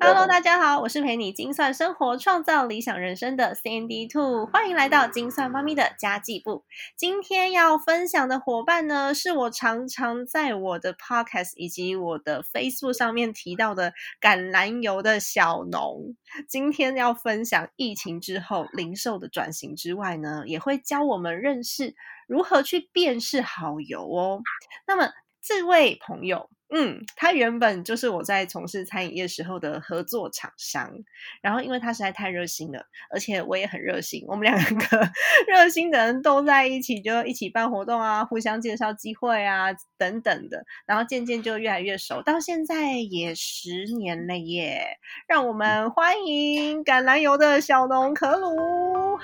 Hello，大家好，我是陪你精算生活、创造理想人生的 Sandy Two，欢迎来到精算妈咪的家计部。今天要分享的伙伴呢，是我常常在我的 Podcast 以及我的 Facebook 上面提到的橄榄油的小农。今天要分享疫情之后零售的转型之外呢，也会教我们认识如何去辨识好油哦。那么这位朋友。嗯，他原本就是我在从事餐饮业时候的合作厂商，然后因为他实在太热心了，而且我也很热心，我们两个 热心的人都在一起，就一起办活动啊，互相介绍机会啊，等等的，然后渐渐就越来越熟，到现在也十年了耶！让我们欢迎橄榄油的小农可鲁。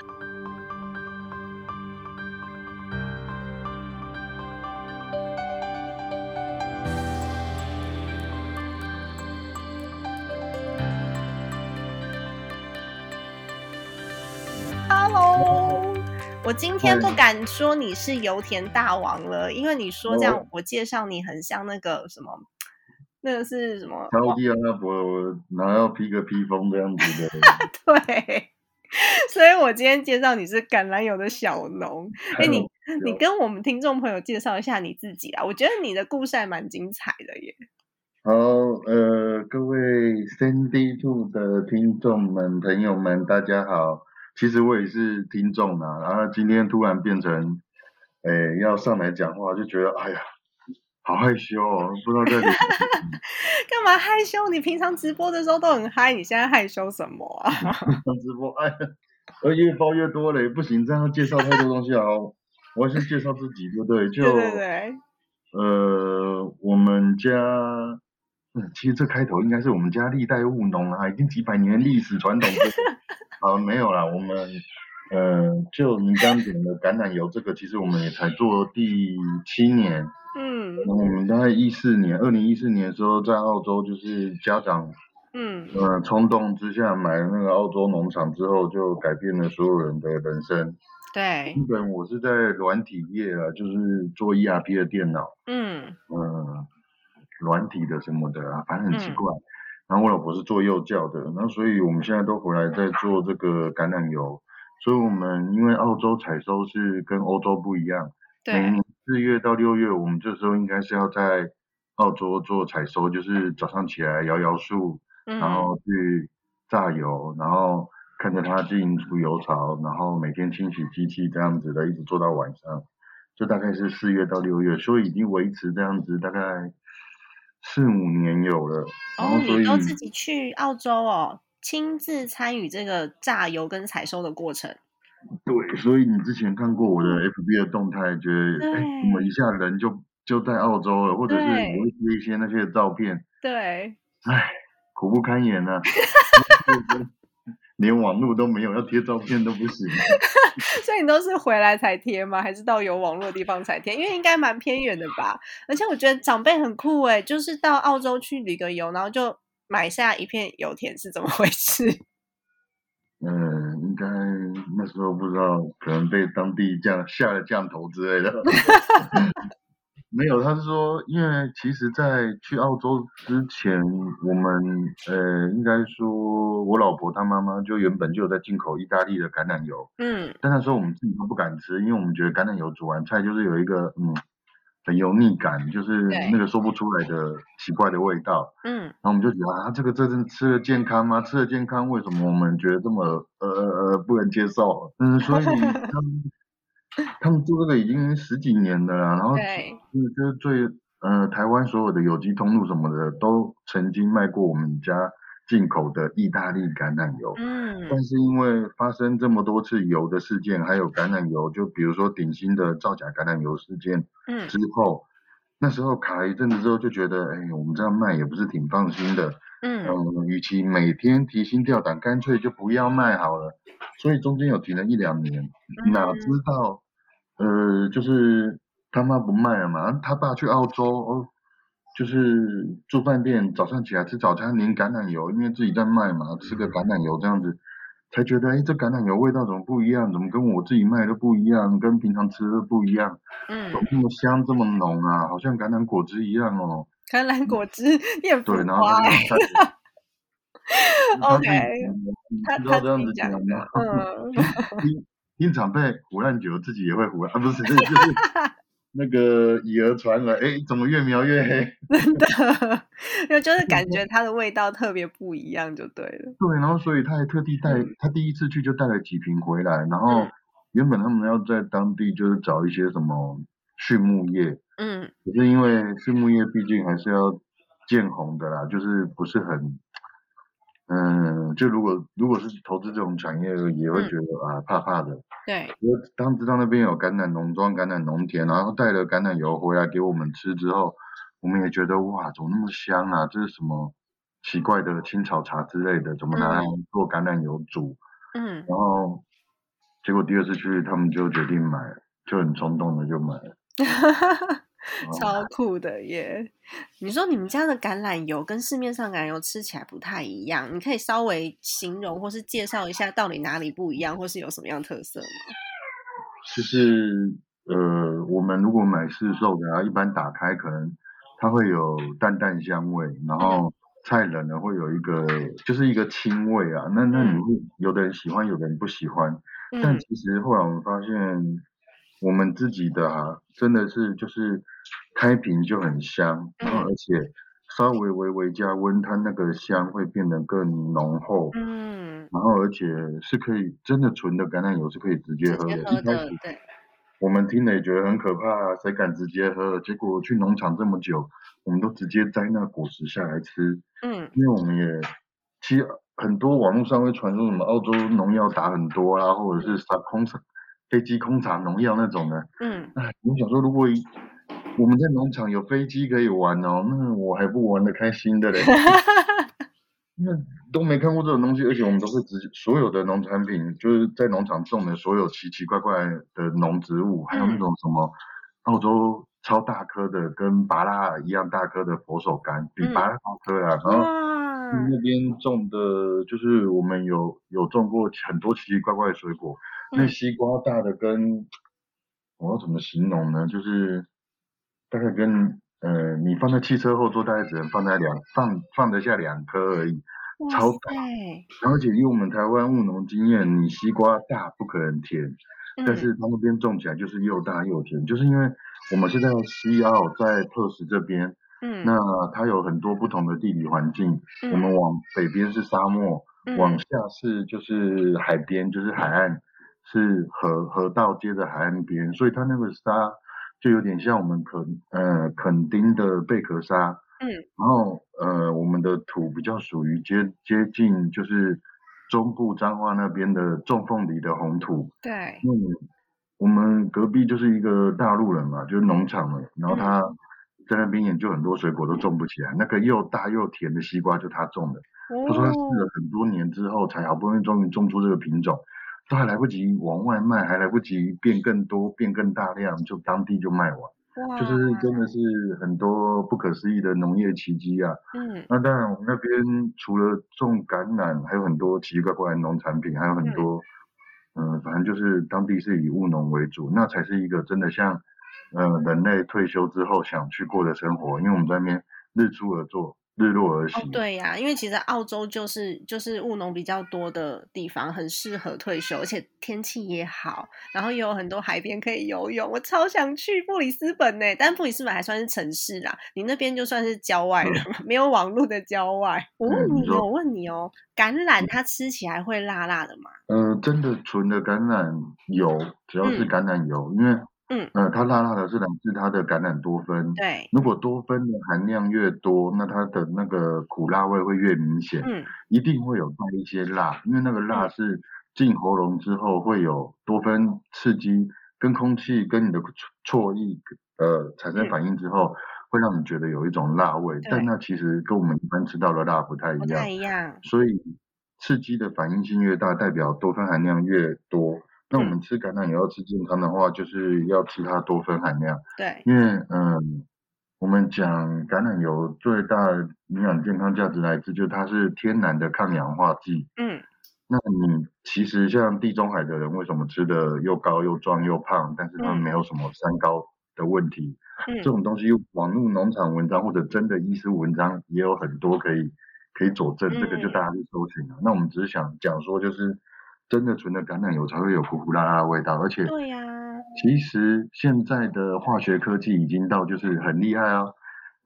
我今天不敢说你是油田大王了，因为你说这样，我介绍你很像那个什么，那个是什么？超级阿伯，然后要披个披风这样子的。对，所以我今天介绍你是橄榄油的小农。哎，你你跟我们听众朋友介绍一下你自己啊？我觉得你的故事还蛮精彩的耶。好，呃，各位 Cindy Two 的听众们、朋友们，大家好。其实我也是听众啊，然后今天突然变成，诶，要上来讲话，就觉得哎呀，好害羞哦，不知道在 干嘛害羞？你平常直播的时候都很嗨，你现在害羞什么啊？直播哎，我越包越多了，不行，这样介绍太多东西啊。我先介绍自己，对不对？就对对对。呃，我们家，嗯，其实这开头应该是我们家历代务农啊，已经几百年历史传统。好，没有啦，我们，呃，就你刚讲的橄榄油这个，其实我们也才做第七年，嗯，我们大概一四年，二零一四年的时候在澳洲，就是家长，嗯，呃，冲动之下买了那个澳洲农场之后，就改变了所有人的人生。对，基本我是在软体业啊，就是做 ERP 的电脑，嗯，呃，软体的什么的啊，反正很奇怪。然后我老婆是做幼教的，然后所以我们现在都回来在做这个橄榄油，所以我们因为澳洲采收是跟欧洲不一样，每年四月到六月，我们这时候应该是要在澳洲做采收，就是早上起来摇摇树，然后去榨油，然后看着它进出油槽，然后每天清洗机器这样子的，一直做到晚上，就大概是四月到六月，所以已经维持这样子大概。四五年有了，哦，你都自己去澳洲哦，亲自参与这个榨油跟采收的过程。对，所以你之前看过我的 FB 的动态，觉得哎，怎么一下人就就在澳洲了，或者是有一些那些照片，对，哎，苦不堪言呢。连网络都没有，要贴照片都不行。所以你都是回来才贴吗？还是到有网络的地方才贴？因为应该蛮偏远的吧。而且我觉得长辈很酷哎，就是到澳洲去旅个游，然后就买下一片油田，是怎么回事？嗯，应该那时候不知道，可能被当地降下了降头之类的。没有，他是说，因为其实，在去澳洲之前，我们呃，应该说，我老婆她妈妈就原本就有在进口意大利的橄榄油，嗯，但那时候我们自己都不敢吃，因为我们觉得橄榄油煮完菜就是有一个嗯很油腻感，就是那个说不出来的奇怪的味道，嗯，然后我们就觉得啊，这个真正吃的健康吗？吃的健康，为什么我们觉得这么呃呃不能接受？嗯，所以他们。做这个已经十几年了，然后就是最呃台湾所有的有机通路什么的都曾经卖过我们家进口的意大利橄榄油，嗯，但是因为发生这么多次油的事件，还有橄榄油，就比如说鼎新的造假橄榄油事件，嗯，之后那时候卡了一阵子之后，就觉得，哎，我们这样卖也不是挺放心的。嗯嗯，与其每天提心吊胆，干脆就不要卖好了。所以中间有停了一两年，哪知道，呃，就是他妈不卖了嘛，他爸去澳洲，哦，就是住饭店，早上起来吃早餐淋橄榄油，因为自己在卖嘛，吃个橄榄油这样子，才觉得，哎，这橄榄油味道怎么不一样？怎么跟我自己卖的不一样？跟平常吃的不一样？嗯怎么这么香，这么浓啊？好像橄榄果汁一样哦。橄榄果汁你很浮对，然后他这样子讲的？嗯 听听长辈胡乱酒，自己也会胡乱啊，不是，就是那个以讹传讹，哎，怎么越描越黑？真的，因为就是感觉它的味道特别不一样，就对了。对，然后所以他还特地带，他第一次去就带了几瓶回来，然后嗯原本他们要在当地就是找一些什么畜牧业，嗯可是因为畜牧业毕竟还是要见红的啦，就是不是很，嗯，就如果如果是投资这种产业，也会嗯觉得、啊怕怕的。对，我当知道那边有橄榄农庄、橄榄农田，然后带了橄榄油回来给我们吃之后，我们也觉得哇，怎么那么香啊？这是什么奇怪的青草茶之类的？怎么拿来做橄榄油煮？嗯然后结果第二次去，他们就决定买，就很冲动的就买了。超酷的耶！你说你们家的橄榄油跟市面上橄榄油吃起来不太一样，你可以稍微形容或是介绍一下到底哪里不一样，或是有什么样的特色吗？就是呃，我们如果买市售的啊，一般打开可能它会有淡淡香味，然后菜冷了会有一个就是一个清味啊。那那你会有的人喜欢，有的人不喜欢。但嗯其实后来我们发现，我们自己的啊，真的是就是开瓶就很香，然后嗯而且稍微微微加温，它那个香会变得更浓厚。嗯，然后而且是可以真的纯的橄榄油是可以直接喝的。喝的一开始，对，我们听了也觉得很可怕啊，谁敢直接喝？结果去农场这么久，我们都直接摘那果实下来吃，嗯因为我们也其实很多网络上会传说什么澳洲农药打很多啊，或者是杀空撒飞机空场农药那种的。嗯，哎，我想说，如果我们在农场有飞机可以玩哦，那我还不玩的开心的嘞。那都没看过这种东西，而且我们都是直接所有的农产品，就是在农场种的所有奇奇怪怪的农植物，还有那种什么澳洲超大颗的，跟拔蜡一样大颗的佛手柑，比嗯拔蜡大颗啊。然后，那边种的，就是我们有有种过很多奇奇怪怪的水果，那嗯西瓜大的跟我要怎么形容呢？就是大概跟呃，你放在汽车后座，大概只能放在两放放得下两颗而已。哇超大，而且以我们台湾务农经验，你西瓜大不可能甜，但嗯是它那边种起来就是又大又甜，就是因为我们是在西澳，在特什这边，嗯，那它有很多不同的地理环境。嗯我们往北边是沙漠，嗯往下是就是海边，就是海岸，是河河道接着海岸边，所以它那个沙就有点像我们垦呃垦丁的贝壳沙，嗯。然后呃我们的土比较属于接接近就是中部彰化那边的种凤梨的红土，对，因为我们隔壁就是一个大陆人嘛，就是农场的，然后他在那边研究很多水果都种不起来，那个又大又甜的西瓜就他种的。哦。他说他试了哦，很多年之后，才好不容易终于种出这个品种，都还来不及往外卖，还来不及变更多、变更大量，就当地就卖完，就是真的是很多不可思议的农业奇迹啊！嗯那当然，我们那边除了种橄榄，还有很多奇奇怪怪的农产品，还有很多，嗯、反正就是当地是以务农为主，那才是一个真的像，呃，人类退休之后想去过的生活，因为我们在那边日出而作，日落而息。哦，对呀、因为其实澳洲就是就是务农比较多的地方，很适合退休，而且天气也好，然后也有很多海边可以游泳。我超想去布里斯本呢，但布里斯本还算是城市啦，你那边就算是郊外了嘛，没有网络的郊外。我问你哦，嗯我问你哦，橄榄它吃起来会辣辣的吗？呃，真的纯的橄榄油，只要是嗯橄榄油，因为嗯呃，它辣辣的是来自它的橄榄多酚。对，如果多酚的含量越多，那它的那个苦辣味会越明显，嗯一定会有带一些辣，因为那个辣嗯是进喉咙之后会有多酚刺激，跟空气跟你的唾唾液呃产生嗯反应之后，会让你觉得有一种辣味，对但那其实跟我们一般吃到的辣不太一样不太。一样。所以刺激的反应性越大，代表多酚含量越多。那我嗯们吃橄榄油要吃健康的话，就是要吃它多酚含量，对，因为嗯，我们讲橄榄油最大的营养健康价值来自就是它是天然的抗氧化剂。嗯那你其实像地中海的人，为什么吃的又高又壮又胖，但是他们嗯没有什么三高的问题？这嗯，种东西，网络农场文章或者真的医师文章也有很多可以可以佐证，这个就嗯大家去搜寻了。那我们只是想讲说，就是真的纯的橄榄油才会有苦苦辣辣的味道，而且对呀、其实现在的化学科技已经到就是很厉害哦。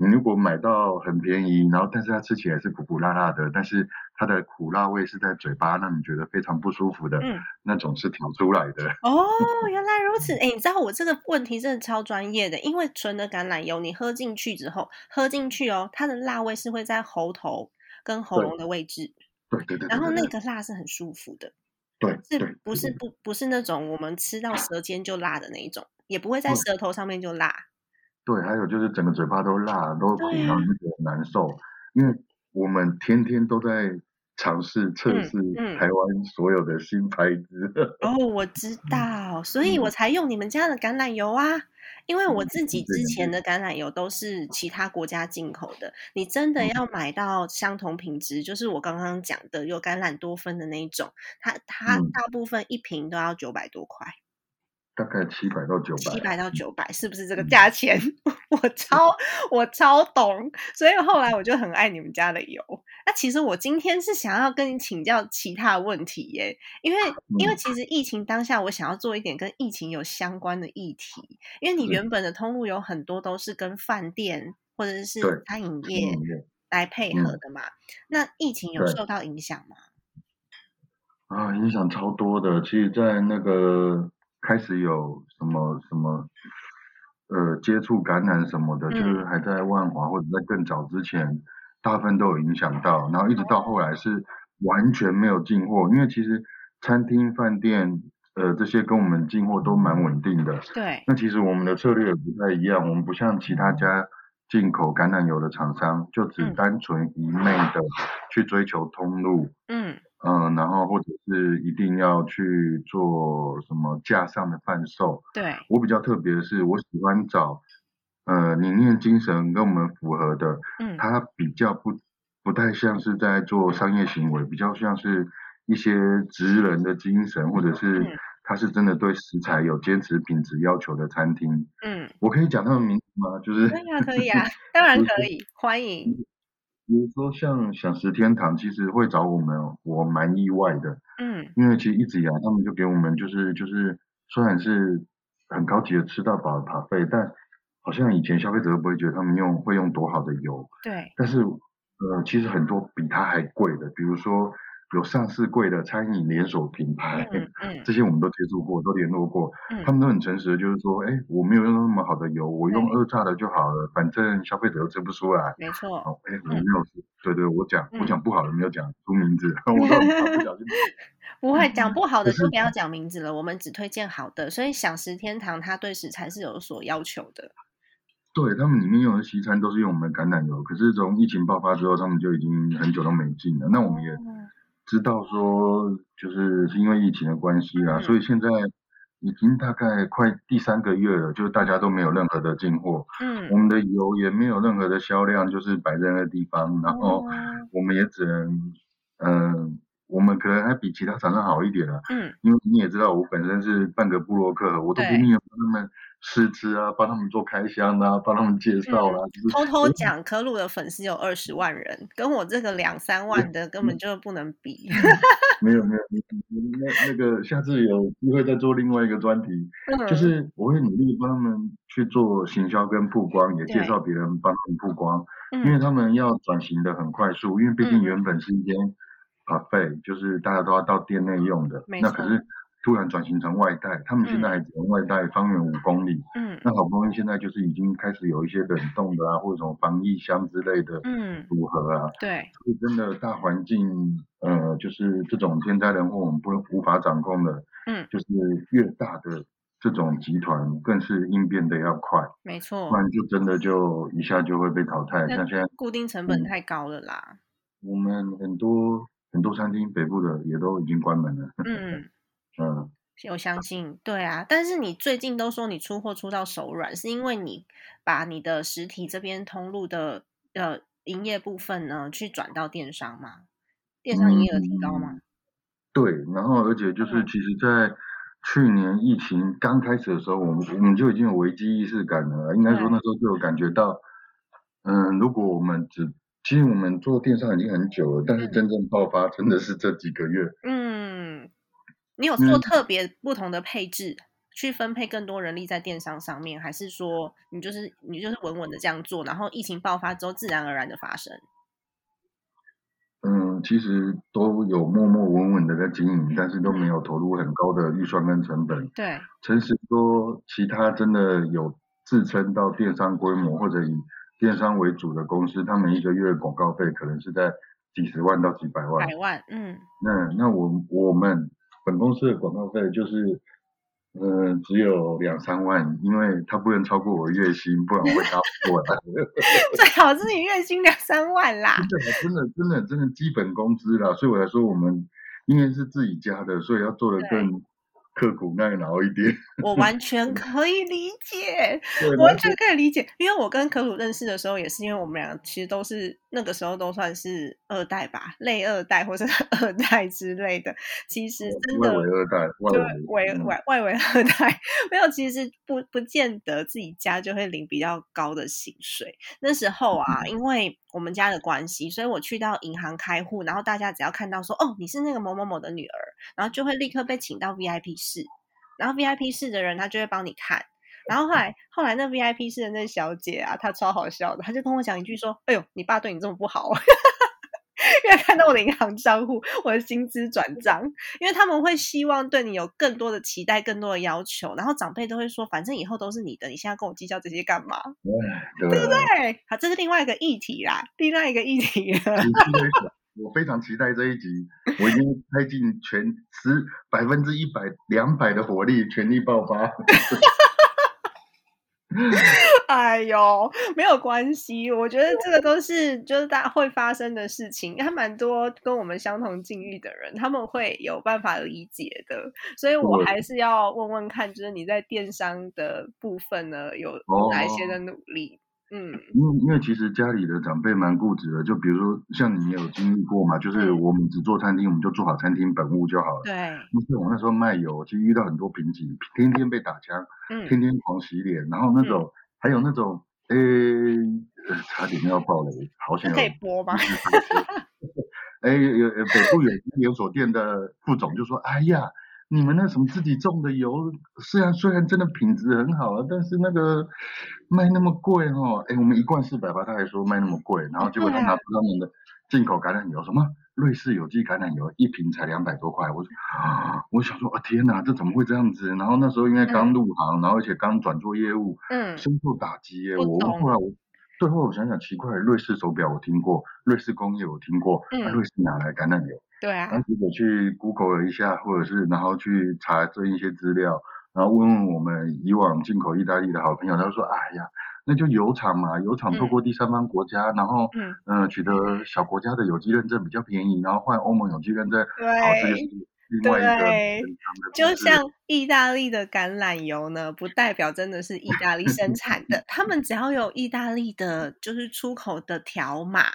你如果买到很便宜，然后但是它吃起来是苦苦辣辣的，但是它的苦辣味是在嘴巴让你觉得非常不舒服的，嗯，那种是调出来的。哦，原来如此。哎，你知道我这个问题真的超专业的，因为纯的橄榄油，你喝进去之后，喝进去哦，它的辣味是会在喉头跟喉咙的位置，对对对对然后那个辣是很舒服的，对是，不是不不是那种我们吃到 舌尖就辣的那一种，也不会在舌头上面就辣。对，还有就是整个嘴巴都辣，都苦，对啊然后就觉得难受。因为我们天天都在尝试测嗯试嗯台湾所有的新牌子。哦，我知道，所以我 嗯才用你们家的橄榄油啊。因为我嗯自己之前的。橄榄油都是其他国家进口的，你真的嗯。要买到相同品质，就是我刚刚讲的有橄榄多酚的那一种，它它嗯。大部分一瓶都要九百多块，大概七百到九百。七百到九百，是不是这个嗯价钱？我超 我超懂，所以后来我就很爱你们家的油。那其实我今天是想要跟你请教其他的问题耶，因为因为嗯其实疫情当下，我想要做一点跟疫情有相关的议题，因为你原本的通路有很多都是跟饭店或者是餐饮业来配合嗯的嘛。那疫情有受到影响吗？啊，影响超多的。其实，在那个开始有什么什么，呃，接触感染什么的，就是嗯还在万华或者在更早之前，大部分都有影响到。然后一直到后来是完全没有进货，因为其实餐厅、饭店，呃，这些跟我们进货都蛮稳定的。对，那其实我们的策略也不太一样，我们不像其他家进口橄榄油的厂商，就只嗯单纯一昧的去追求通路。嗯嗯，然后或者是一定要去做什么架上的贩售。对，我比较特别的是，我喜欢找呃理念精神跟我们符合的，嗯它比较不不太像是在做商业行为，比较像是一些职人的精神，或者是嗯他是真的对食材有坚持品质要求的餐厅。嗯，我可以讲他们名字吗？就是可以啊，可以啊，当然可以，欢迎。比如说像享食天堂，其实会找我们，我蛮意外的。嗯因为其实一直以来他们就给我们就是就是虽然是很高级的吃到饱的扒费，但好像以前消费者都不会觉得他们用会用多好的油，对，但是呃其实很多比它还贵的，比如说有上市柜的餐饮连锁品牌，嗯嗯 这些我们都接触过，都联络过，嗯他们都很诚实的，就是说，哎，我没有用那么好的油，我用二榨的就好了，反正消费者又吃不出来。没错。哦，哎，我没有说，对对，我讲我嗯讲不好的没有讲出名字，我不小心 不会讲不好的就不要讲名字了，我们只推荐好的。所以享食天堂它对食材是有所要求的。对他们里面用的西餐都是用我们的橄榄油，可是从疫情爆发之后，他们就已经很久都没进了。那我们也嗯知道说，就是是因为疫情的关系啦，嗯。所以现在已经大概快第三个月了，就是大家都没有任何的进货，嗯。我嗯，们的油也没有任何的销量，就是摆在那个地方，然后哦。我们也只能，嗯、我们可能还比其他厂商好一点了，嗯。因为你也知道，我本身是半个布洛克，我都对。拼命的帮他们试吃啊，帮他们做开箱啊，帮他们介绍啦、就是偷偷讲，科鲁的粉丝有二十万人，跟我这个两三万的根本就不能比。没有没有，你你你那那个下次有机会再做另外一个专题，就嗯是我会努力帮他们去做行销跟曝光，也介绍别人帮他们曝光，因为嗯他们要转型的很快速，因为毕嗯竟原本是一间 cafe，就是大家都要到店内用的那可是突然转型成外带，他们现在嗯还只能外带方圆五公里，嗯。那好不容易现在就是已经开始有一些冷冻的啊，或者什么防疫箱之类的嗯，组合啊，对，所以真的大环境，呃，就是这种天灾人祸我们不能无法掌控的，嗯。就是越大的这种集团更是应变的要快，没错。不，然就真的就一下就会被淘汰。那像现在固定成本嗯。太高了啦。我们很多很多餐厅北部的也都已经关门了，嗯，嗯，我相信，对啊。但是你最近都说你出货出到手软，是因为你把你的实体这边通路的呃营业部分呢，去转到电商吗？电商营业额提高吗？对，然后而且就是嗯其实，在去年疫情刚开始的时候，我们我们就已经有危机意识感了，应该说那时候就有感觉到，嗯，如果我们只其实我们做电商已经很久了，但是嗯真正爆发真的是这几个月。嗯，你有做嗯特别不同的配置，去分配更多人力在电商上面，还是说你就是你就是稳稳的这样做，然后疫情爆发之后自然而然的发生？嗯，其实都有默默稳稳的在经营，但是都没有投入很高的预算跟成本。对，诚实说，其他真的有自称到电商规模或者以电商为主的公司，他们一个月广告费可能是在几十万到几百万。百万，嗯，那那我我们本公司的广告费就是，呃，只有两三万，因为它不能超过我月薪，不然我会搭不过来。最好是你月薪两三万啦。真的真的真的真的基本工资啦，所以我来说，我们因为是自己家的，所以要做的更刻苦耐劳一点。我完全可以理解，完全可以理解，因为我跟可鲁认识的时候，也是因为我们俩其实都是那个时候都算是二代吧，类二代或者 二代之类的。其实真外的围二代，外对围外围二代没有，其实不不见得自己家就会领比较高的薪水。那时候啊，因为我们家的关系，所以我去到银行开户，然后大家只要看到说哦你是那个某某某的女儿，然后就会立刻被请到 VIP 室，然后 VIP 室的人他就会帮你看。然后后来，后来那 VIP 室的那小姐啊，她超好笑的，她就跟我讲一句说：“哎呦，你爸对你这么不好。” 因为看到我的银行账户，我的薪资转账，因为他们会希望对你有更多的期待、更多的要求，然后长辈都会说，反正以后都是你的，你现在跟我计较这些干嘛？哎对不对？好，这是另外一个议题啦，另外一个议题我非常期待这一集，我已经开尽全十百分之一百、两百的火力，全力爆发。哎呦，没有关系，我觉得这个都是就是大家会发生的事情，还蛮多跟我们相同境遇的人，他们会有办法理解的，所以我对。还是要问问看，就是你在电商的部分呢，有哦哪一些的努力？嗯，因为因为其实家里的长辈蛮固执的，就比如说像你也有经历过嘛，就是嗯。我们只做餐厅，我们就做好餐厅本物就好了。对，那是我那时候卖油，其实遇到很多瓶颈，天天被打枪，嗯，天天狂洗脸，然后那种、还有那种，诶、呃差点要爆雷，好险有这可以播吗？哎，有有北部有连锁店的副总就说：“哎呀，你们那什么自己种的油，虽然虽然真的品质很好啊，但是那个卖那么贵哦。哎，我们一罐四百八，他还说卖那么贵，然后结果他拿出他们的进口橄榄油，什么瑞士有机橄榄油，一瓶才两百多块。我说，啊我想说，啊天哪，这怎么会这样子？然后那时候因为刚入行，然后而且刚转做业务，嗯，深受打击耶。我后来我最后我想想奇怪，瑞士手表我听过，瑞士工业我听过，那、嗯瑞士哪来橄榄油？对啊然，后结果去 Google 了一下，或者是然后去查这一些资料，然后问问我们以往进口意大利的好朋友，他就说：“哎呀，那就油厂嘛，油厂透过第三方国家，然后嗯，呃取得小国家的有机认证比较便宜，然后换欧盟有机认证，好，这就对是。”另外一个就像意大利的橄榄油呢，不代表真的是意大利生产的，他们只要有意大利的，就是出口的条码，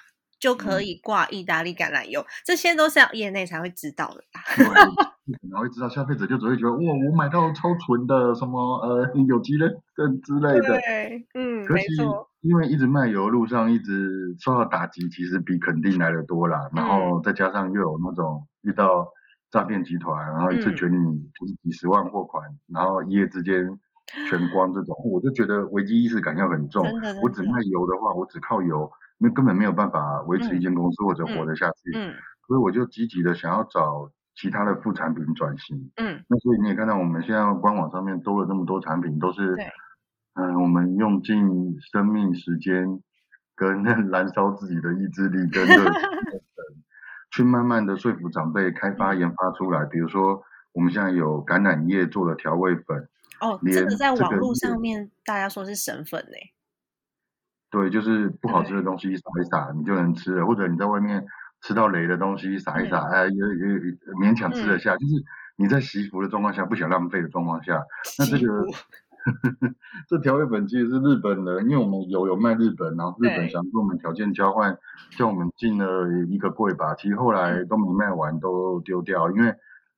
就可嗯以挂意大利橄榄油，这些都是要业内才会知道的啦。对，可能会知道消费者就只会觉得哇，我买到超纯的什么呃有机认证之类的。对，嗯，可是没错，因为一直卖油，路上一直受到打击，其实比肯定来的多啦。然嗯后再加上又有那种遇到诈骗集团，然后一次嗯卷你就是几十万货款，然后一夜之间全光这种，我就觉得危机意识感要很重我只卖油的话，我只靠油，那根本没有办法维持一间公司或者活得下去。嗯所以我就积极的想要找其他的副产品转型。嗯，那所以你也看到我们现在官网上面多了这么多产品，都是对，嗯、我们用尽生命时间跟燃烧自己的意志力 跟热情去慢慢的说服长辈开发研发出来。比如说，我们现在有橄榄叶做的调味粉，哦，这连个在网络上面。大家说是神粉呢。对，就是不好吃的东西撒一撒，你就能吃了，或者你在外面吃到雷的东西撒一撒，哎，也也也勉强吃得下，就是你在惜福的状况下，不想浪费的状况下，那这个 这调味粉其实是日本的，因为我们有有卖日本，然后日本想跟我们条件交换，叫我们进了一个柜吧，其实后来都没卖完，都丢掉，因为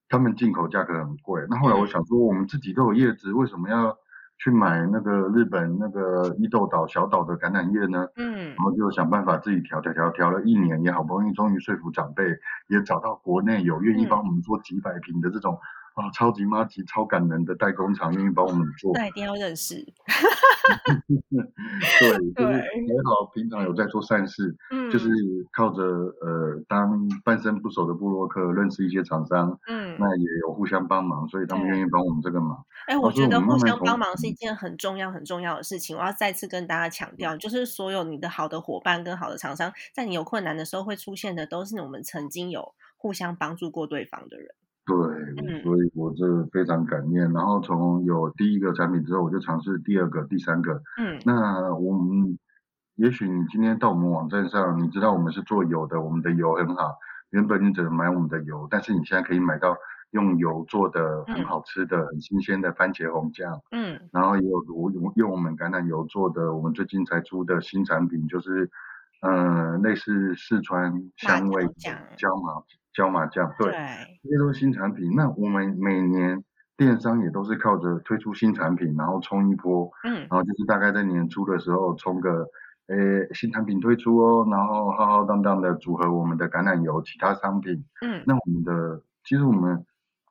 他们进口价格很贵。那后来我想说，我们自己都有叶子，为什么要去买那个日本那个伊豆岛小岛的橄榄叶呢？嗯然后就想办法自己调调调调了一年，也好不容易终于说服长辈，也找到国内有愿意嗯帮我们做几百瓶的这种啊超级妈级超感人的代工厂，愿意帮我们做。那一定要认识。对，就是对还好平常有在做善事，嗯，就是靠着呃当半生不熟的部落客认识一些厂商，嗯，那也有互相帮忙，所以他们愿意帮我们这个忙。哎，我觉得互相帮忙是一嗯件很重要、很重要的事情。我要再次跟大家强调，就是所有你的好的伙伴跟好的厂商，在你有困难的时候会出现的，都是我们曾经有互相帮助过对方的人。对，嗯所以我这非常感念。然后从有第一个产品之后，我就尝试第二个、第三个。嗯那我们也许你今天到我们网站上，你知道我们是做油的，我们的油很好。原本你只能买我们的油，但是你现在可以买到用油做的很好吃的、很新鲜的番茄红酱，嗯然后也有我用用我们橄榄油做的，我们最近才出的新产品，就是呃类似四川香味椒麻椒麻酱，对。对，这些都是新产品。那我们每年电商也都是靠着推出新产品，然后冲一波，嗯然后就是大概在年初的时候冲个，诶新产品推出哦，然后浩浩荡荡的组合我们的橄榄油其他商品。嗯那我们的其实我们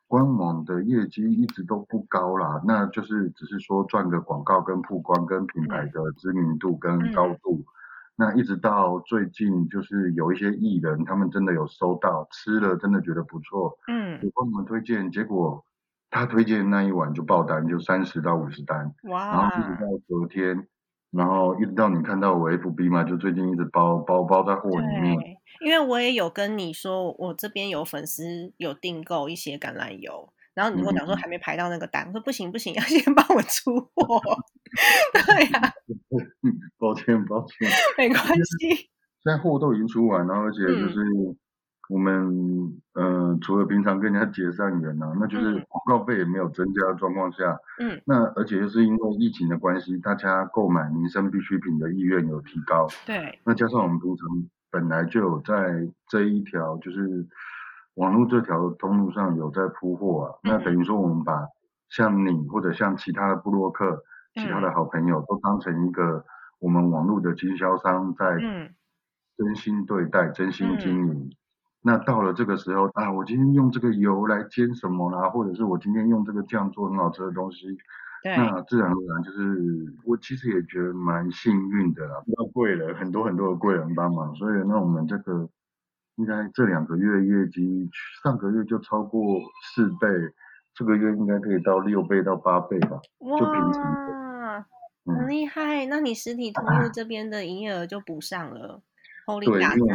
官网的业绩一直都不高啦，那就是只是说赚个广告跟曝光跟品牌的知名度跟高度。那一直到最近，就是有一些艺人，他们真的有收到，吃了真的觉得不错，嗯，有帮我们推荐，结果他推荐那一晚就爆单，就三十到五十单，哇然后一直，到昨天，然后一直到你看到我 FB 嘛，就最近一直包包包在货里面。对，因为我也有跟你说，我这边有粉丝有订购一些橄榄油，然后你跟我讲说嗯还没排到那个单，我说不行不行，要先帮我出货。对呀、抱 歉抱歉，没关系。现在货都已经出完了，而且嗯。就是我们呃除了平常跟人家结善缘啊，那就是嗯。广告费也没有增加的状况下，嗯，那而且又是因为疫情的关系，大家购买民生必需品的意愿有提高，对，那加上我们平常本来就有在这一条就是网络这条通路上有在铺货啊，那嗯。等于说我们把像你或者像其他的部落客、其他的好朋友都当成一个我们网络的经销商在嗯。真心对待、真心经营。那到了这个时候啊，我今天用这个油来煎什么啦，或者是我今天用这个酱做很好吃的东西，那自然而然就是，我其实也觉得蛮幸运的啦，遇到贵人，很多很多的贵人帮忙，所以那我们这个应该这两个月业绩，上个月就超过四倍，这个月应该可以到六倍到八倍吧。就平时哇，很嗯，厉害！那你实体通路这边的营业额就补上了，Holy 对，大因为！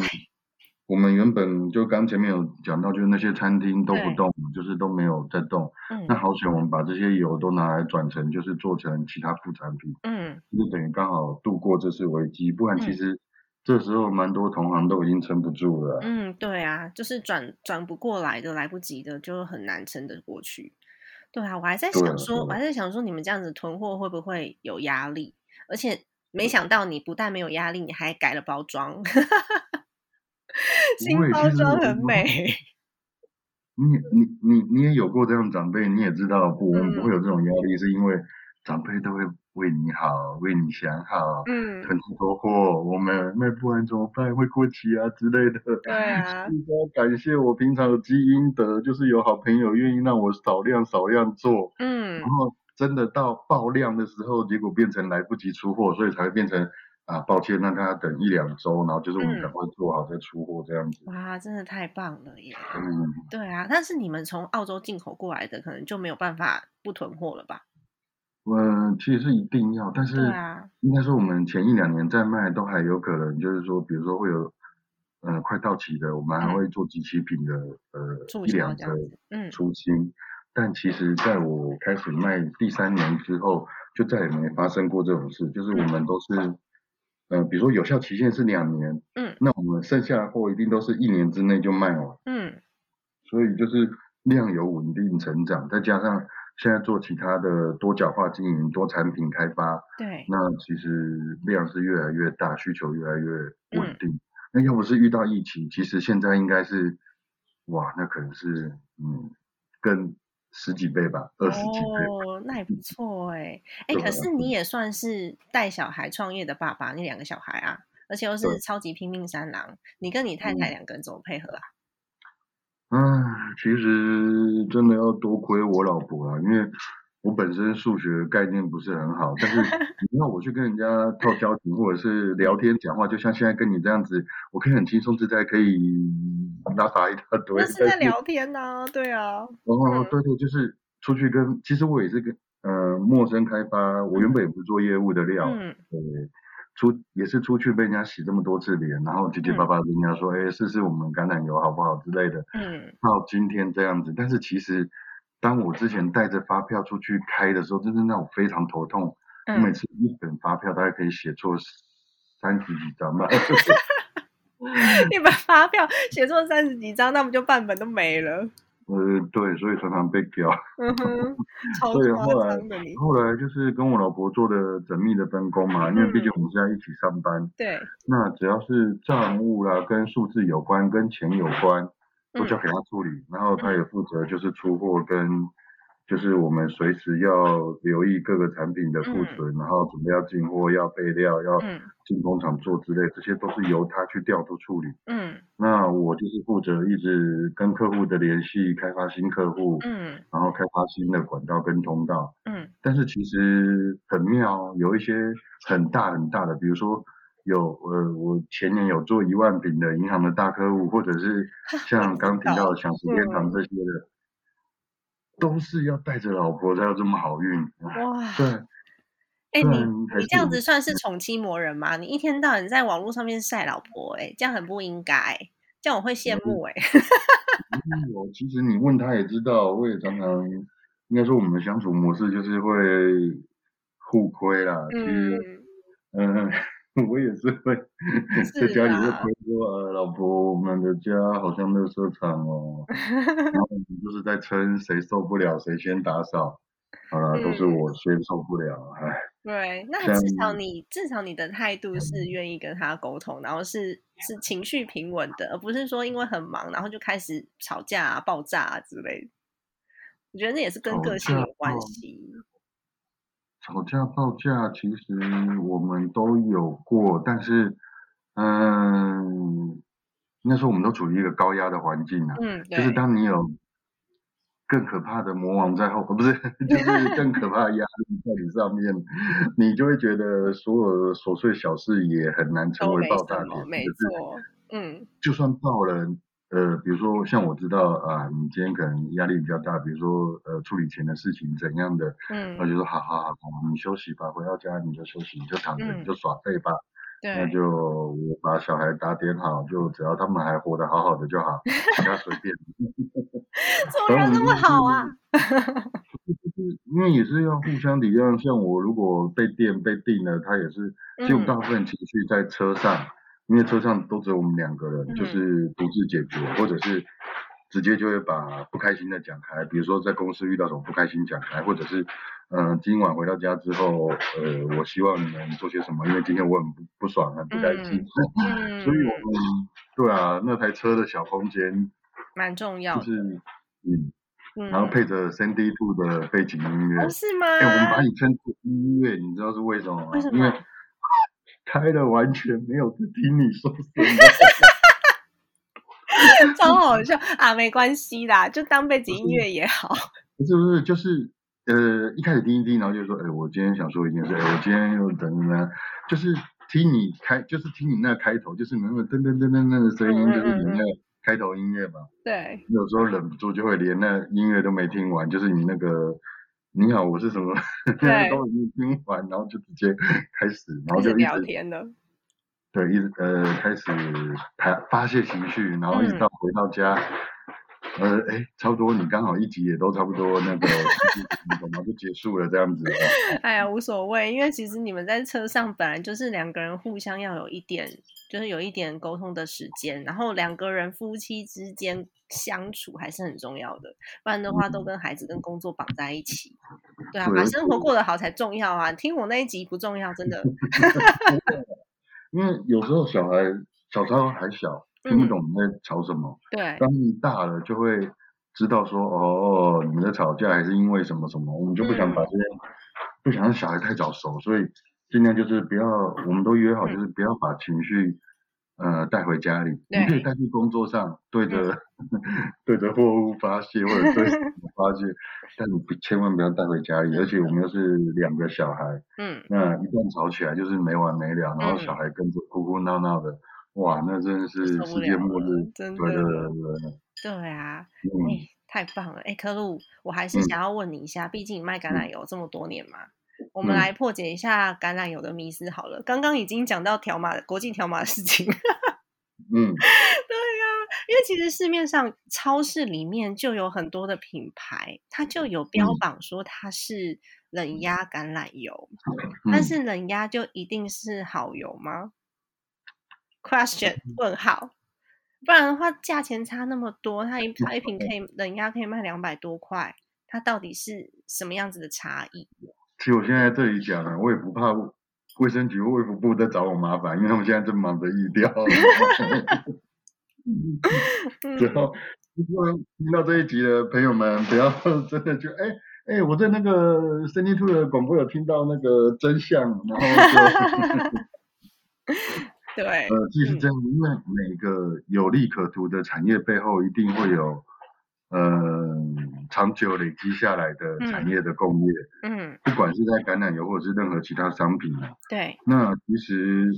我们原本就刚前面有讲到，就是那些餐厅都不动，就是都没有在动。嗯那好险，我们把这些油都拿来转成，就是做成其他副产品。嗯，就等于刚好度过这次危机，不然其嗯实这时候蛮多同行都已经撑不住了啊。嗯，对啊，就是转转不过来的，来不及的，就很难撑得过去。对啊，我还在想说，啊我还在想说，你们这样子囤货会不会有压力？而且没想到你不但没有压力，你还改了包装，新包装很美。你你你你也有过这样的长辈，你也知道不，我们不会嗯有这种压力，是因为长辈都会为你好，为你想好，嗯，囤很多货，我们卖不完怎么办？会过期啊之类的。对啊，应该感谢我平常的积阴德，就是有好朋友愿意让我少量少量做，嗯然后真的到爆量的时候，结果变成来不及出货，所以才会变成啊，抱歉，让大家等一两周，然后就是我们嗯赶快做好再出货这样子。哇，真的太棒了耶！嗯，对啊，但是你们从澳洲进口过来的，可能就没有办法不囤货了吧？呃，其实是一定要，但是啊，应该说我们前一两年在卖都还有可能，就是说，比如说会有呃快到期的，我们还嗯。会做集齐品的呃一两折销这样子，嗯。出清。但其实在我开始卖第三年之后，就再也没发生过这种事，就是我们都是，呃，比如说有效期限是两年，嗯。那我们剩下的货一定都是一年之内就卖完，嗯。所以就是量有稳定成长，再加上现在做其他的多角化经营、多产品开发，对，那其实量是越来越大，需求越来越嗯稳定。那要不是遇到疫情，其实现在应该是，哇，那可能是嗯，更十几倍吧，二十几倍。哦，那也不错哎、哎、可是你也算是带小孩创业的爸爸，你两个小孩啊，而且又是超级拼命三郎，你跟你太太嗯两个人怎么配合啊？唉，其实真的要多亏我老婆啊，因为我本身数学概念不是很好，但是 你要我去跟人家套交情或者是聊天讲话，就像现在跟你这样子，我可以很轻松自在，可以拉撒一大堆。那是在聊天呐、对啊，然后，对对，就是出去跟，其实我也是跟呃陌生开发，我原本也不是做业务的料，嗯对，出也是出去被人家洗这么多次脸，然后结结巴巴跟人家说，哎，试试我们橄榄油好不好之类的，嗯到今天这样子。但是其实当我之前带着发票出去开的时候，真的让我非常头痛。我每嗯，次一本发票大概可以写错三十几张吧。一本发票写错三十几张，那不就半本都没了？呃，对，所以常常被屌。嗯哼，超 对夸后来张的你，后来就是跟我老婆做的缜密的分工嘛，因为毕竟我们现在一起上班，对，那只要是账务啦、跟数字有关、跟钱有关，都交嗯给他处理，然后他也负责就是出货跟就是我们随时要留意各个产品的库存，然后准备要进货、要备料、要嗯。进工厂做之类，这些都是由他去调度处理。嗯。那我就是负责一直跟客户的联系，开发新客户，嗯然后开发新的管道跟通道。嗯但是其实很妙，有一些很大很大的，比如说有呃，我前年有做一万瓶的银行的大客户，或者是 像刚提到的享食天堂这些的，都是要带着老婆才有这么好运。哇，对，哎、虽你你这样子算是宠妻魔人吗？你一天到晚在网络上面晒老婆、哎，这样很不应该、这样我会羡慕、哎、嗯我其实你问他也知道，我也常常应该说我们的相处模式就是会互亏啦。其实嗯，嗯，我也是会在家里会啊推说，呃，老婆，我们的家好像垃圾场哦，然后你就是在称谁受不了谁先打扫，好了，都是嗯。我先受不了，唉，对，那至少你至少你的态度是愿意跟他沟通，然后是是情绪平稳的，而不是说因为很忙，然后就开始吵架啊、爆炸啊之类的。我觉得那也是跟个性有关系。吵架爆炸其实我们都有过，但是，嗯，那时候我们都处于一个高压的环境啊，嗯，对，就是当你有更可怕的魔王在后，呃不是，就是更可怕的压力在你上面，你就会觉得所有的琐碎小事也很难成为爆炸点，没就是错。嗯就算爆了，呃，比如说像我知道啊，你今天可能压力比较大，比如说呃处理钱的事情怎样的，那嗯，就说好好好，好你休息吧，回到家你就休息，你就躺着，嗯你就耍废吧。那，就我把小孩打点好，就只要他们还活得好好的就好，其他随便。怎么人那么好啊？就 是因为也是要互相体谅，像我如果被电被定了，他也是，其实我嗯大部分情绪在车上，因为车上都只有我们两个人，嗯。就是独自解决，或者是直接就会把不开心的讲开，比如说在公司遇到什么不开心讲开，或者是嗯、呃今晚回到家之后，呃，我希望你能做些什么，因为今天我很不不爽，很不开心，嗯。所以我们对啊，那台车的小空间蛮重要的。就是嗯，嗯，然后配着 Sandy Two 的背景音乐。哦是吗？哎、我们把你称作音乐，你知道是为什么吗？为什么因为 开了完全没有在听你说什么。超好笑啊！没关系啦，就当背景音乐也好。不是不是，就是呃，一开始听一听，然后就说，哎、我今天想说一件事，哎、我今天又怎么样，就是听你开，就是听你那开头，就是那个噔噔噔噔噔的声音，嗯嗯就是你嗯那个开头音乐嘛。对，有时候忍不住就会连那音乐都没听完，就是你那个你好，我是什么，对都已经听完，然后就直接开始，然后就聊天了。对，一直呃开始排发泄情绪，然后一直嗯到回到家，呃，哎，差不多，你刚好一集也都差不多那个，懂吗？就结束了这样子。哎呀，无所谓，因为其实你们在车上本来就是两个人互相要有一点，就是有一点沟通的时间，然后两个人夫妻之间相处还是很重要的，不然的话都跟孩子跟工作绑在一起。对啊，把生活过得好才重要啊！听我那一集不重要，真的。因为有时候小孩小时候还小。听不懂你在吵什么？对，当你大了就会知道说，哦，你们在吵架还是因为什么什么，我们就不想把这些，不想让小孩太早熟，所以尽量就是不要，我们都约好就是不要把情绪，呃，带回家里，你可以带去工作上，对着 对着货物发泄或者对发泄，但你千万不要带回家里，而且我们又是两个小孩，嗯，那一旦吵起来就是没完没了，然后小孩跟着哭哭闹闹的。哇，那真的是世界末日，真的。对对对对啊，哎，太棒了！哎，科路，我还是想要问你一下，毕竟卖橄榄油这么多年嘛，我们来破解一下橄榄油的迷思好了。刚刚已经讲到条码国际条码的事情，嗯，对呀，因为其实市面上超市里面就有很多的品牌，它就有标榜说它是冷压橄榄油，但是。冷压就一定是好油吗？Question 问号，不然的话价钱差那么多，它一它一瓶可以冷压可以卖两百多块，它到底是什么样子的差异？其实我现在这里讲啊，我也不怕卫生局或卫福部在找我麻烦，因为他们现在正忙着疫调。然后希望听到这一集的朋友们不要 真的就哎哎，我在那个森林兔的广播有听到那个真相，然后就。对，呃，其实这样，因为每个有利可图的产业背后，一定会有，呃，长久累积下来的产业的工业，嗯，不管是在橄榄油或者是任何其他商品对，那其实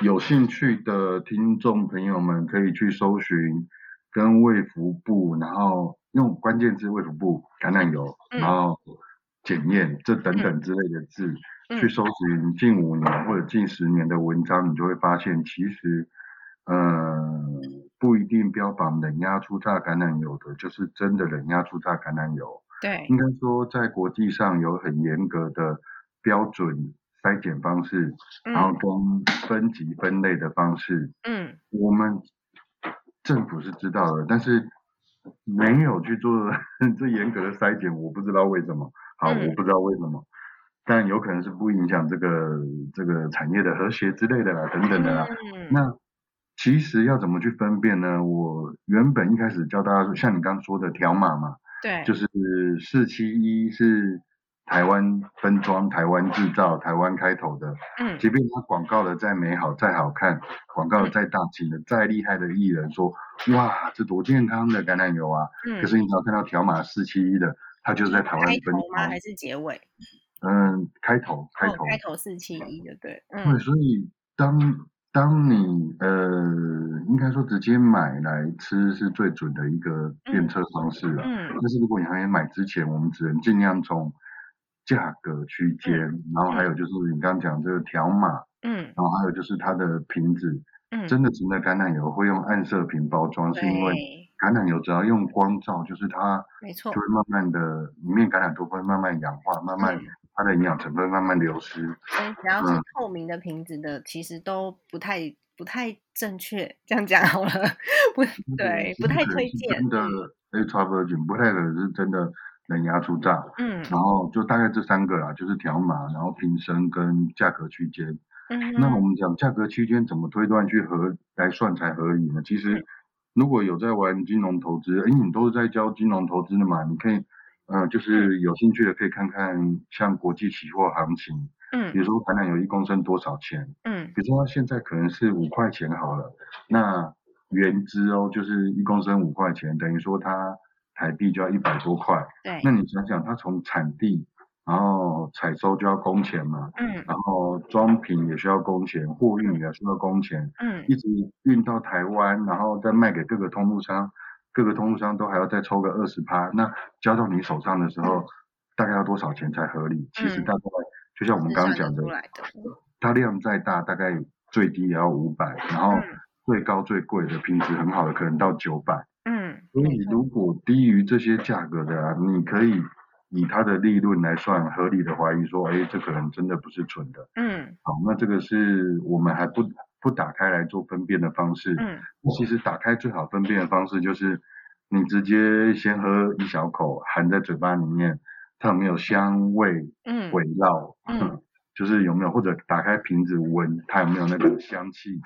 有兴趣的听众朋友们可以去搜寻跟卫福部，然后用关键字卫福部橄榄油，然后检验这等等之类的字。去搜寻近五年或者近十年的文章，你就会发现，其实，呃，不一定标榜冷压初榨橄榄油的，就是真的冷压初榨橄榄油。对，应该说在国际上有很严格的标准筛检方式，然后跟分级分类的方式。嗯，我们政府是知道的，但是没有去做最严格的筛检，我不知道为什么。好，我不知道为什么。但有可能是不影响这个这个产业的和谐之类的啦，等等的啦。嗯那其实要怎么去分辨呢？我原本一开始教大家说，像你刚刚说的条码嘛，对，就是四七一是台湾分装、台湾制造、台湾开头的。嗯，即便它广告的再美好、再好看，广告的再大气的、再厉害的艺人说，哇，这多健康的橄榄油啊！嗯，可是你只要看到条码四七一的，它就是在台湾分吗？还是结尾？嗯，开头开头开头四七一的对，对，所以当当你呃，应该说直接买来吃是最准的一个验车方式了。嗯，但是如果你还没买之前，我们只能尽量从价格区间，然后还有就是你刚刚讲这个条码，嗯，然后还有就是它的瓶子，嗯，真的纯的橄榄油会用暗色瓶包装，是因为橄榄油只要用光照，就是它没错，就会慢慢的里面橄榄都会慢慢氧化，慢慢。它的营养成分慢慢流失，所以只要是透明的瓶子的，其实都不太不太正确。这样讲好了，不对，不太推荐。真的，extra virgin 不太可能是真的能压出榨。嗯，然后就大概这三个啦，就是条码，然后瓶身跟价格区间。嗯，那我们讲价格区间怎么推断去合来算才合理呢？其实如果有在玩金融投资，哎，你都是在教金融投资的嘛，你可以。嗯，就是有兴趣的可以看看像国际期货行情，嗯，比如说橄榄油一公升多少钱，嗯，比如说它现在可能是五块钱好了，那原资哦就是一公升五块钱，等于说它台币就要一百多块，对，那你想想它从产地，然后采收就要工钱嘛，嗯，然后装瓶也需要工钱，货运也需要工钱，嗯，一直运到台湾，然后再卖给各个通路商。各个通路商都还要再抽个二十趴，那交到你手上的时候，大概要多少钱才合理？其实大概就像我们刚刚讲的，它量再大，大概最低也要五百，然后最高最贵的品质很好的可能到九百。嗯，所以如果低于这些价格的啊，你可以以它的利润来算，合理的怀疑说，哎，这可能真的不是纯的。嗯好，那这个是我们还不不打开来做分辨的方式。嗯其实打开最好分辨的方式就是，你直接先喝一小口，含在嘴巴里面，它有没有香味嗯围绕？嗯就是有没有，或者打开瓶子闻，它有没有那个香气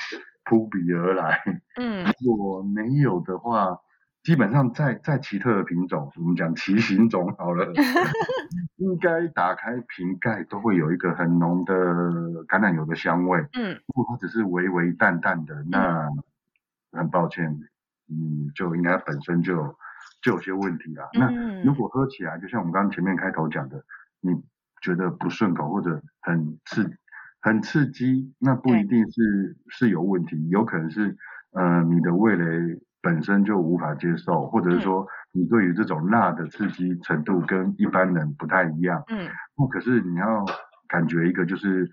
扑鼻而来？嗯 如果没有的话，基本上再再奇特的品种，我们讲奇形种好了，应该打开瓶盖都会有一个很浓的橄榄油的香味。嗯如果它只是微微淡淡的，那很抱歉，嗯，就应该本身就有就有些问题啦。那嗯如果喝起来，就像我们刚刚前面开头讲的，你觉得不顺口或者很刺很刺激，那不一定是是有问题，有可能是呃你的味蕾本身就无法接受，或者是说你对于这种辣的刺激程度跟一般人不太一样。嗯那可是你要感觉一个就是。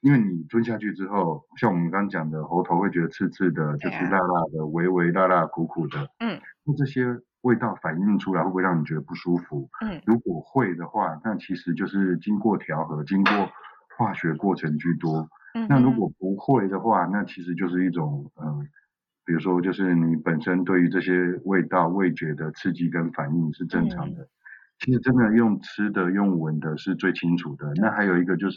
因为你吞下去之后，像我们刚刚讲的，喉头会觉得刺刺的，就是辣辣的、微微辣辣、苦苦的。嗯，那这些味道反映出来，会不会让你觉得不舒服？嗯如果会的话，那其实就是经过调和、经过化学过程居多。嗯，那如果不会的话，那其实就是一种呃，比如说就是你本身对于这些味道、味觉的刺激跟反应是正常嗯的。其实真的用吃的、用闻的是最清楚的。那还有一个就是，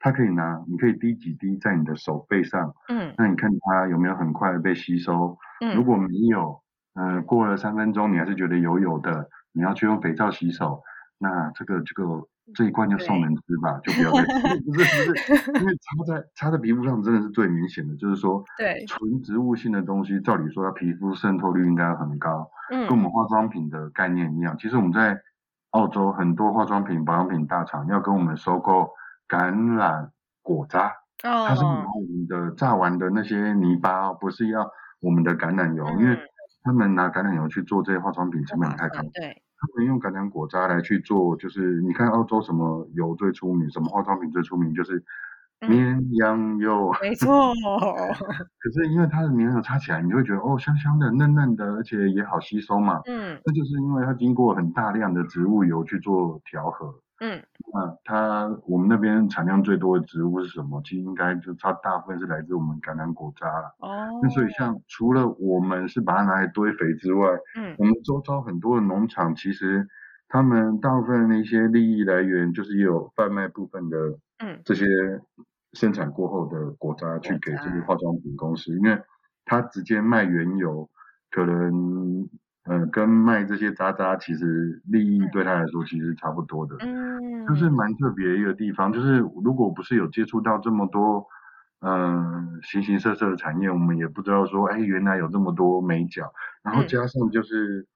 它可以拿，你可以滴几滴在你的手背上，嗯那你看它有没有很快被吸收。嗯如果没有，呃，过了三分钟你还是觉得油油的，你要去用肥皂洗手，那这个这个这一罐就送人吃吧，就不要再吃。不是不是，因为 擦在擦在皮肤上真的是最明显的，就是说对。纯植物性的东西，照理说它皮肤渗透率应该很高，跟我嗯。们化妆品的概念一样。其实我们在澳洲很多化妆品、保养品大厂要跟我们收购橄榄果渣，哦它是拿哦。我们的榨完的那些泥巴哦，不是要我们的橄榄油，因为嗯。他们拿橄榄油去做这些化妆品成本太高，对他们用橄榄果渣来去做，就是你看澳洲什么油最出名，什么化妆品最出名，就是嗯绵羊油。没错 可是因为它的绵羊油擦起来，你会觉得哦香香的、嫩嫩的，而且也好吸收嘛。嗯那就是因为它经过很大量的植物油去做调和。嗯。那它我们那边产量最多的植物是什么？其实应该就它大部分是来自我们橄榄果渣啦。哦。那所以像除了我们是把它拿来堆肥之外，嗯。我们周遭很多的农场其实他们大部分的一些利益来源就是也有贩卖部分的嗯。这些生产过后的果渣去给这些化妆品公司，因为它直接卖原油，可能呃跟卖这些渣渣其实利益对他来说其实差不多的。嗯就是蛮特别的一个地方，就是如果不是有接触到这么多，嗯、形形色色的产业，我们也不知道说，哎，原来有这么多美角，然后嗯加上就是，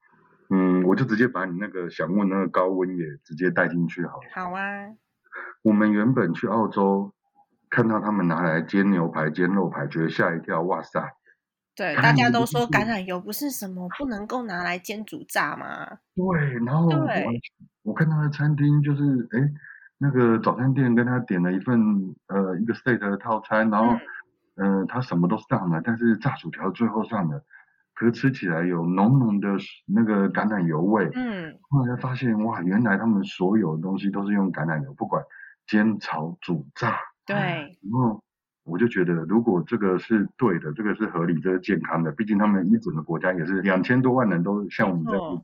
嗯，我就直接把你那个想问那个高温也直接带进去好了。好啊我们原本去澳洲看到他们拿来煎牛排、煎肉排，觉得吓一跳，哇塞！对，大家都说橄榄油不是什么不能够拿来煎煮炸吗？对，然后我我看他的餐厅就是，哎，那个早餐店跟他点了一份呃一个 steak 的套餐，然后嗯呃他什么都上了，但是炸薯条最后上了，可是吃起来有浓浓的那个橄榄油味。嗯后来才发现，哇，原来他们所有的东西都是用橄榄油，不管煎、炒、煮、炸。对然后我就觉得，如果这个是对的，这个是合理，这是健康的，毕竟他们一整个国家也是两千多万人都像我们这样子，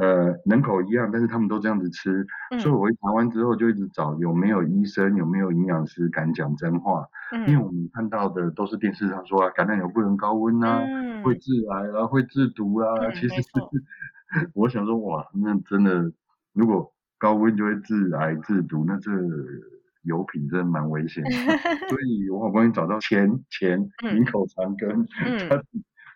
呃，人口一样，但是他们都这样子吃，所以嗯我回台湾之后就一直找有没有医生，有没有营养师敢讲真话，因为嗯我们看到的都是电视上说啊，橄榄油不能高温啊，嗯。会致癌啊，会致毒啊，嗯其实 我想说，哇，那真的如果高温就会致癌致毒，那这油品真的蛮危险的。所以我好不容易找到钱钱嗯。营口长庚，嗯。差点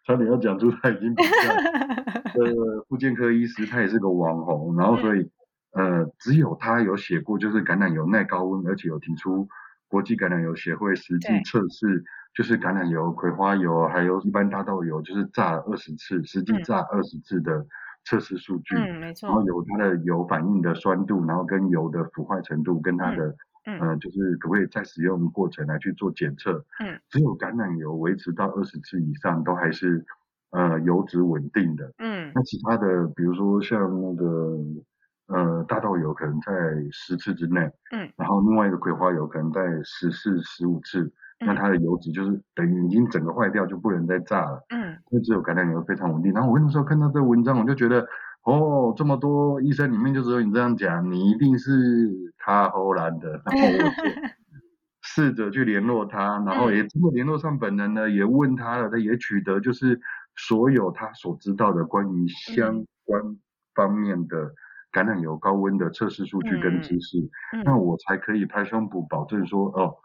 差点要讲出他已经不在 呃妇健科医师，他也是个网红，然后所以呃只有他有写过，就是橄榄油耐高温，而且有提出国际橄榄油协会实际测试，就是橄榄油、葵花油还有一般大豆油，就是炸了二十次，实际嗯。炸二十次的测试数据。嗯没。然后有它的油反应的酸度，然后跟油的腐坏程度，跟它的、嗯呃，就是可不可以在使用过程来去做检测。嗯，只有橄榄油维持到二十次以上，都还是呃油脂稳定的。嗯那其他的，比如说像那个呃大豆油，可能在十次之内，嗯，然后另外一个葵花油可能在十次、十五次，那嗯它的油脂就是等于已经整个坏掉，就不能再炸了。嗯那只有橄榄油非常稳定。然后我那时候看到这个文章，我就觉得，哦，这么多医生里面就只有你这样讲，你一定是他荷兰的。然后我就 试着去联络他，然后也真的联络上本人呢，也问他了，他也取得就是所有他所知道的关于相关方面的橄榄油高温的测试数据跟知识，那嗯，我才可以拍胸脯保证说，哦，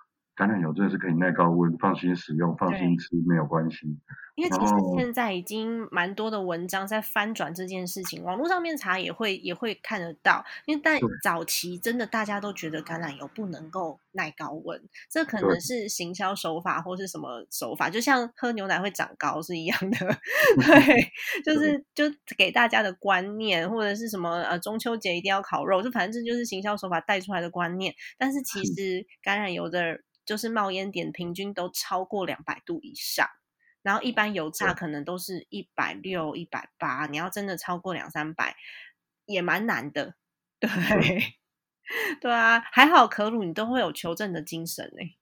橄榄油真的是可以耐高温，放心使用，放心吃，没有关系。因为其实现在已经蛮多的文章在翻转这件事情，网络上面查也会也会看得到。因为但早期真的大家都觉得橄榄油不能够耐高温，这可能是行销手法或是什么手法，就像喝牛奶会长高是一样的。对，就是就给大家的观念，或者是什么呃中秋节一定要烤肉，就反正这就是行销手法带出来的观念。但是其实橄榄油的就是冒烟点平均都超过两百度以上。然后一般油炸可能都是一百六、一百八，你要真的超过两三百，也蛮难的。对，对啊，还好可鲁你都会有求证的精神哎，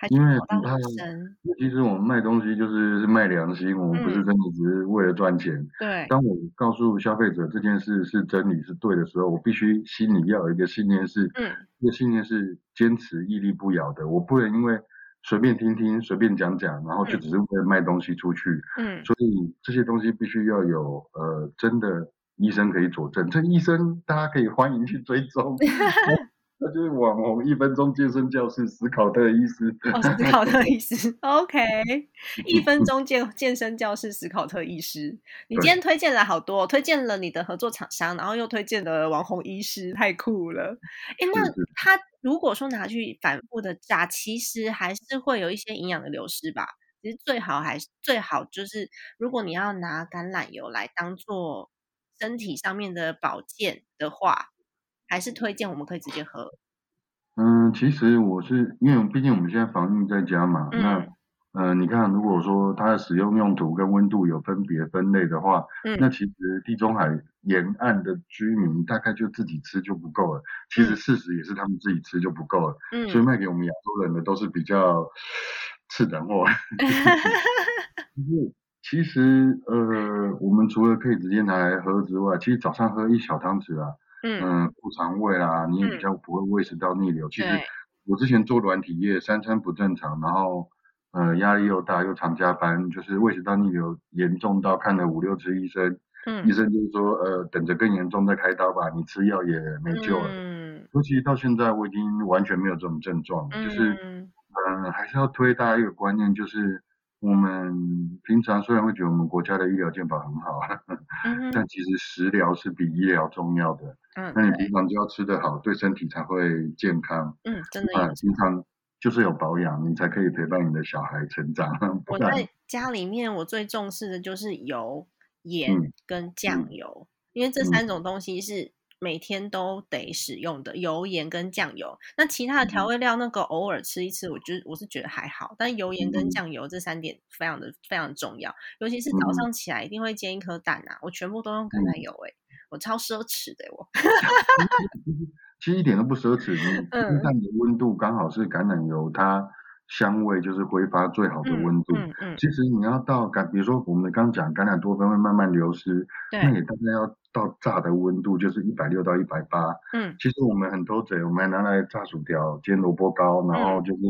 还因为找到他。其实我们卖东西就是是卖良心，我们不是嗯真的只是为了赚钱。对，当我告诉消费者这件事是真理是对的时候，我必须心里要有一个信念是，嗯这个信念是坚持屹立不摇的。我不能因为随便听听、随便讲讲，然后就嗯只是为了卖东西出去。嗯所以这些东西必须要有呃真的医生可以佐证。这医生大家可以欢迎去追踪，那就是网红一分钟健身教室史考特医师。哦，史考特医师，OK，一分钟健健身教室史考特医师，你今天推荐了好多，推荐了你的合作厂商，然后又推荐了网红医师，太酷了。哎，那他如果说拿去反复的炸，其实还是会有一些营养的流失吧？其实最好还是最好就是，如果你要拿橄榄油来当做身体上面的保健的话，还是推荐我们可以直接喝。嗯，其实我是因为毕竟我们现在防疫在家嘛，那嗯呃，你看，如果说它的使用用途跟温度有分别分类的话，那嗯其实地中海沿岸的居民大概就自己吃就不够了。其实嗯事实也是他们自己吃就不够了，所以嗯，卖给我们亚洲人的都是比较次等货。就是其实呃，我们除了可以直接拿来喝之外，其实早上喝一小汤匙啊，嗯嗯，顾肠胃啦，你也比嗯，较不会胃食道逆流。其实，我之前做软体业，三餐不正常，然后呃压力又大，又常加班，就是胃食道逆流严重到看了五六次医生，医嗯生就是说呃等着更严重再开刀吧，你吃药也没救了。嗯尤其到现在我已经完全没有这种症状了，就是嗯呃还是要推大家一个观念，就是我们平常虽然会觉得我们国家的医疗健保很好，但其实食疗是比医疗重要的。嗯，那你，平常就要吃得好，对身体才会健康。嗯，真的那有平常就是有保养，你才可以陪伴你的小孩成长。我在家里面，我最重视的就是油、盐嗯跟酱嗯油，因为这嗯三种东西是每天都得使用的，油、盐跟酱油。那其他的调嗯味料，那个偶尔吃一次，我觉得我是觉得还好，但油、盐跟嗯酱油这三点非常的非常重要，尤其是早嗯上起来一定会煎一颗蛋啊，我全部都用橄榄嗯，油、欸，我超奢侈的、欸、我，其实一点都不奢侈。你 煎嗯蛋的温度刚好是橄榄油它香味就是挥发最好的嗯温度。嗯嗯，其实你要到橄，比如说我们刚讲橄榄多酚会慢慢流失，那对，也大概要到炸的温度就是一百六到一百八。嗯其实我们很多嘴，我们还拿来炸薯条、煎萝卜糕，然后嗯就是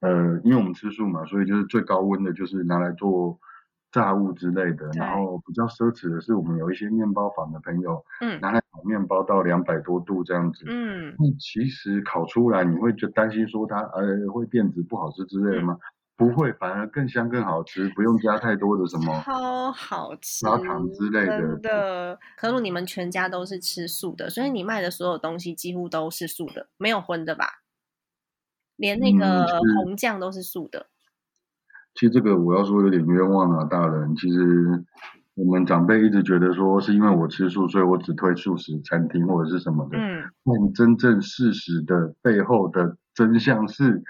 呃，因为我们吃素嘛，所以就是最高温的就是拿来做炸物之类的。然，后比较奢侈的是，我们有一些面包房的朋友嗯拿来烤面包到两百多度这样子。嗯那其实烤出来你会就担心说它呃会变质不好吃之类的嗯。吗？不会，反而更香更好吃，不用加太多的什么 超好吃，砂糖之类的。真的。可露，你们全家都是吃素的，所以你卖的所有东西几乎都是素的，没有荤的吧？连那嗯，个。红酱都是素的。其实这个我要说有点冤枉啊，大人。其实我们长辈一直觉得说是因为我吃素，所以我只推素食餐厅或者是什么的。嗯但真正事实的背后的真相是，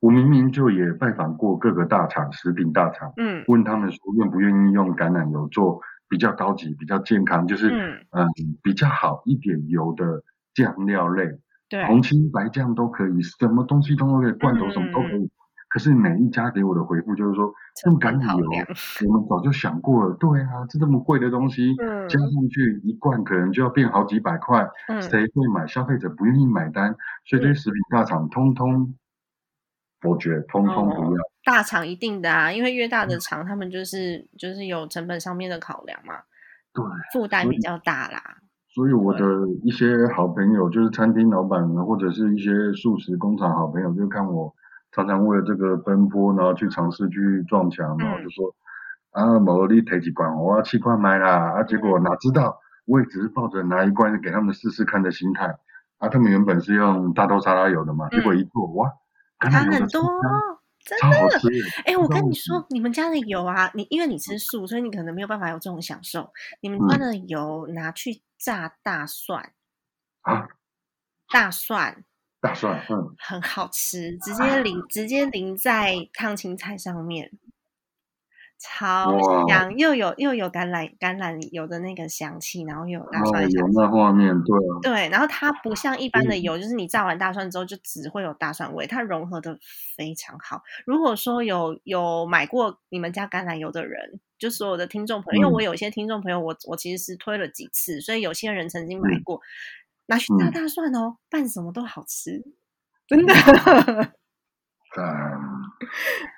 我明明就也拜访过各个大厂、食品大厂，嗯问他们说愿不愿意用橄榄油做比较高级、比较健康，就是嗯，嗯比较好一点油的酱料类，对，红青白酱都可以，什么东西都可以，罐头什么都可以。可是每一家给我的回复就是说，这么橄榄油考量，我们早就想过了，对啊，这这么贵的东西，嗯加上去一罐可能就要变好几百块，嗯谁会买？消费者不愿意买单，所以这些食品大厂通通否决，通通不要。大厂一定的啊，因为越大嗯的厂，他们就是就是有成本上面的考量嘛，对，负担比较大啦。所以我的一些好朋友，就是餐厅老板或者是一些素食工厂好朋友，就看我常常为了这个奔波，然后去尝试去撞墙，然后就说、啊，某你提几罐，我要七罐买啦，啊，结果哪知道，我也只是抱着拿一罐给他们试试看的心态，啊，他们原本是用大豆沙拉油的嘛，结果一做哇，橄榄油差很多真的。哎、我跟你说，你们家的油啊，你因为你吃素，所以你可能没有办法有这种享受。你们嗯。家的油拿去炸大蒜，啊，大蒜大蒜，嗯，很好吃，直接淋直接淋在烫青菜上面，超哇香，又有又有橄榄橄榄油的那个香气，然后又有大蒜的香气。有那画面，对啊，对，然后它不像一般的嗯。油，就是你炸完大蒜之后就只会有大蒜味，它融合的非常好。如果说有有买过你们家橄榄油的人，就所有的听众朋友，因为嗯。我有些听众朋友，我我其实是推了几次，所以有些人曾经买嗯。过，拿去炸嗯大蒜哦，拌什么都好吃，真的。赞。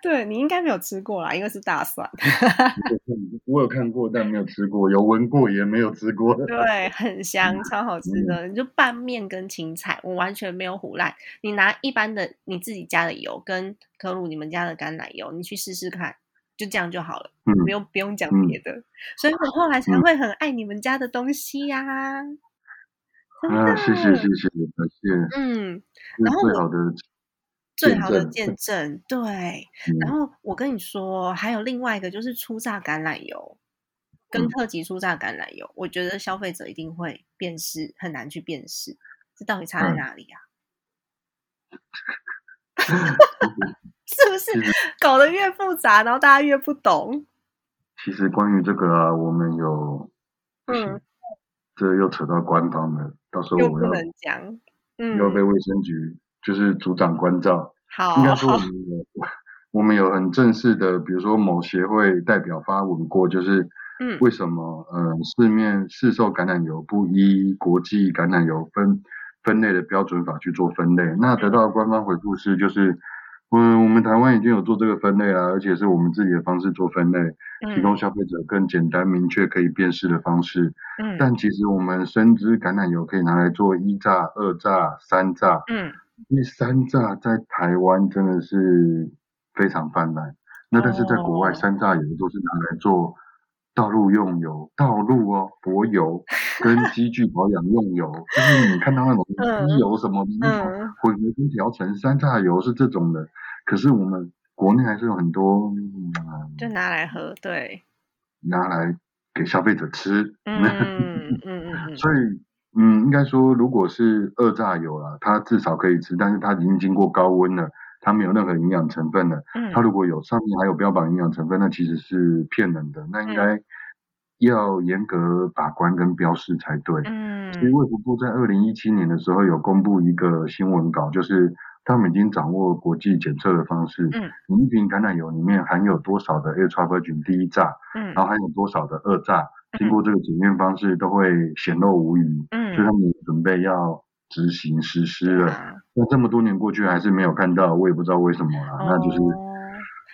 对你应该没有吃过啦，因为是大蒜。我有看过，但没有吃过；有闻过，也没有吃过。对，很香，超好吃嗯的。你就拌面跟青菜，我完全没有胡烂。你拿一般的你自己家的油跟可鲁你们家的橄榄油，你去试试看，就这样就好了，嗯不用不用讲嗯别的。所以我后来才嗯会很爱你们家的东西呀、啊，谢谢谢谢，感谢，嗯，然后最好的最好的见见证，对。然嗯后我跟你说，还有另外一个就是初榨橄榄油跟嗯特级初榨橄榄油，我觉得消费者一定会辨识，很难去辨识这到底差在嗯哪里啊？是不是搞得越复杂，然后大家越不懂？其实关于这个啊，我们有，嗯，这又扯到官方了，到时候我要能讲，嗯，要被卫生局就是组长关照。好应该说我，们有我们有很正式的，比如说某协会代表发文过，就是嗯为什么呃市面市售橄榄油不依国际橄榄油分分类的标准法去做分类？那得到的官方回复是就是。嗯，我们台湾已经有做这个分类啦，而且是我们自己的方式做分类，提嗯供消费者更简单、明确、可以辨识的方式。嗯。但其实我们深知橄榄油可以拿来做一榨、二榨、三榨，嗯。因为山榨在台湾真的是非常泛滥，那但是在国外，三榨油都是拿来做道路用油、道路哦柏油跟机具保养用油，就是你看到那种 嗯。机油什么的那种嗯。混合跟调成三榨油是这种的，可是我们国内还是有很多、嗯、就拿来喝，对，拿来给消费者吃，嗯 嗯嗯嗯，所以，嗯，应该说，如果是二榨油啦，它至少可以吃，但是它已经经过高温了，它没有任何营养成分了。嗯。它如果有上面还有标榜营养成分，那其实是骗人的，那应嗯该要严格把关跟标示才对。嗯。其实卫福部在二零一七年的时候有公布一个新闻稿，就是他们已经掌握国际检测的方式，嗯你一瓶橄榄油里面含有多少的 A t r a v i r 第一榨，嗯然后含有多少的二榨，经过这个检验方式都会显露无遗，嗯所以他嗯，们也准备要执行实施了。啊那这么多年过去还是没有看到，我也不知道为什么啦。那就是哦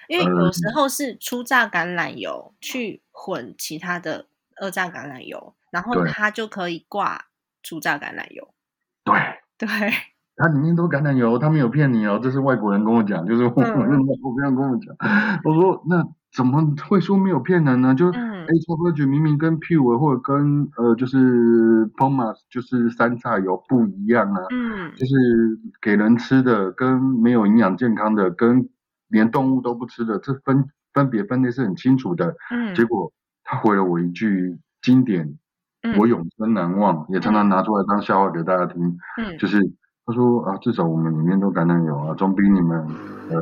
因为有呃时候是初榨橄榄油去混其他的二榨橄榄油，然后它就可以挂初榨橄榄油。对。对，它里面都橄榄油，他没有骗你哦，这是外国人跟我讲，就是我嗯我的外国朋友跟我讲，我说那怎么会说没有骗人呢？就是 A 超 v i 明明跟 Pure 或者跟呃就是 Pomas 就是山榨油不一样啊，嗯。就是给人吃的跟没有营养健康的跟连动物都不吃的，这分分别分类是很清楚的。嗯，结果他回了我一句经典，嗯。我永生难忘，也常常拿出来当笑话给大家听，嗯。就是他说啊，至少我们里面都橄榄油啊，总比你们呃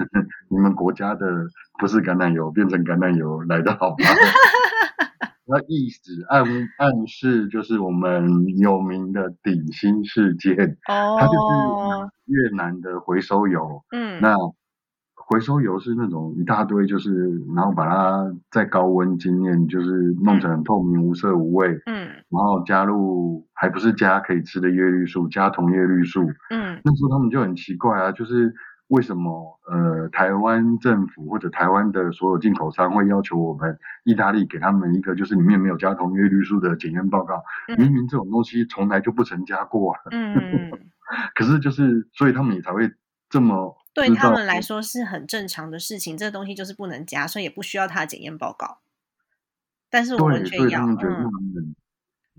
你们国家的不是橄榄油变成橄榄油来的好吧？那意思暗暗示就是我们有名的鼎新事件，它就是越南的回收油。嗯，那回收油是那种一大堆，就是然后把它在高温经验，就是弄成透明、无色、无味。嗯，然后加入还不是加可以吃的叶绿素，加同叶绿素。嗯，那时候他们就很奇怪啊，就是为什么呃台湾政府或者台湾的所有进口商会要求我们意大利给他们一个就是里面没有加同叶绿素的检验报告？明明这种东西从来就不曾加过。嗯，可是就是所以他们也才会这么。对他们来说是很正常的事情，这个东西就是不能加，所以也不需要他的检验报告。但是我们却要，嗯，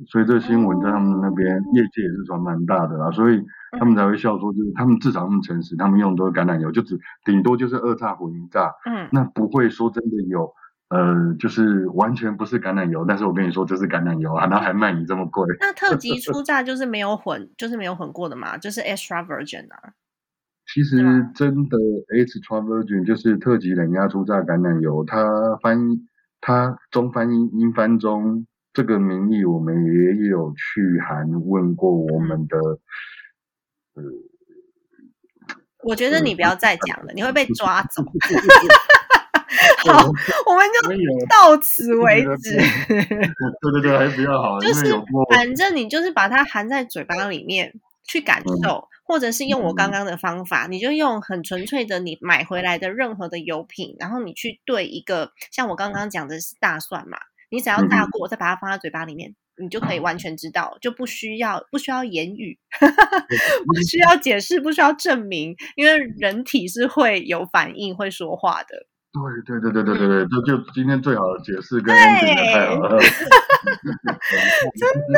所以这新闻在他们那边业界也是传蛮大的啦，所以他们才会笑说，就是他们至少那么诚实，他们用的都是橄榄油，就只顶多就是二炸混一炸，嗯，那不会说真的有，呃，就是完全不是橄榄油，但是我跟你说这是橄榄油啊，然后还卖你这么贵。那特级初榨就是没有混，就是没有混过的嘛，就是 extra virgin 啊。其实真的 extra virgin 就是特级冷压初榨橄榄油，它翻译它中翻英英翻中这个名义，我们也有去函问过我们的，呃，我觉得你不要再讲了，你会被 抓走。好，我们就到此为止。对对对，还是比较好。就是反正你就是把它含在嘴巴里面去感受。或者是用我刚刚的方法，你就用很纯粹的你买回来的任何的油品，然后你去兑一个像我刚刚讲的是大蒜嘛，你只要炸过，再把它放在嘴巴里面，你就可以完全知道，就不需要不需要言语，不需要解释，不需要证明，因为人体是会有反应、会说话的。对对对对对对对，就就今天最好的解释跟真的太好了，真的，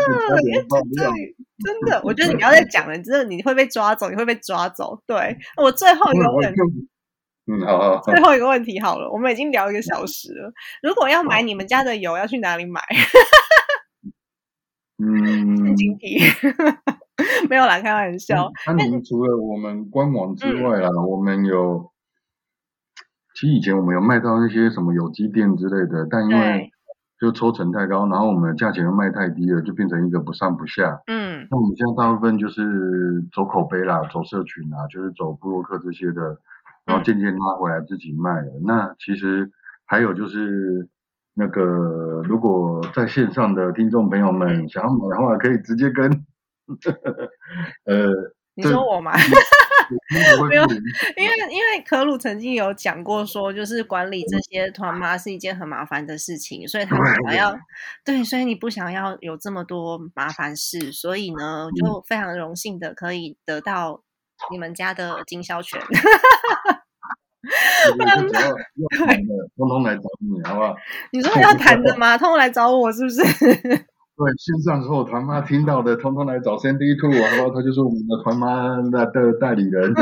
真的，我觉得你不要再讲了，真的你会被抓走，你会被抓走。对我最后一个问题，嗯，好好，最后一个问题好了，我们已经聊一个小时了。如果要买你们家的油，要去哪里买？嗯，经题，没有啦，开玩笑。那你们除了我们官网之外啊，我们有。其实以前我们有卖到那些什么有机店之类的，但因为就抽成太高，然后我们的价钱又卖太低了，就变成一个不上不下。嗯，那我们现在大部分就是走口碑啦，走社群啊，就是走布洛克这些的，然后渐渐拉回来自己卖了。那其实还有就是那个，如果在线上的听众朋友们想要买的话，可以直接跟 呃，你说我吗？没有，因为因为可鲁曾经有讲过，说就是管理这些团妈是一件很麻烦的事情，所以他想要对，所以你不想要有这么多麻烦事，所以呢，就非常荣幸的可以得到你们家的经销权。通通来找你，好不好？你说要谈的吗？通通来找我，是不是？对，线上所有团妈听到的，通通来找 Sandy Two，然后他就是我们的团妈的的代理人。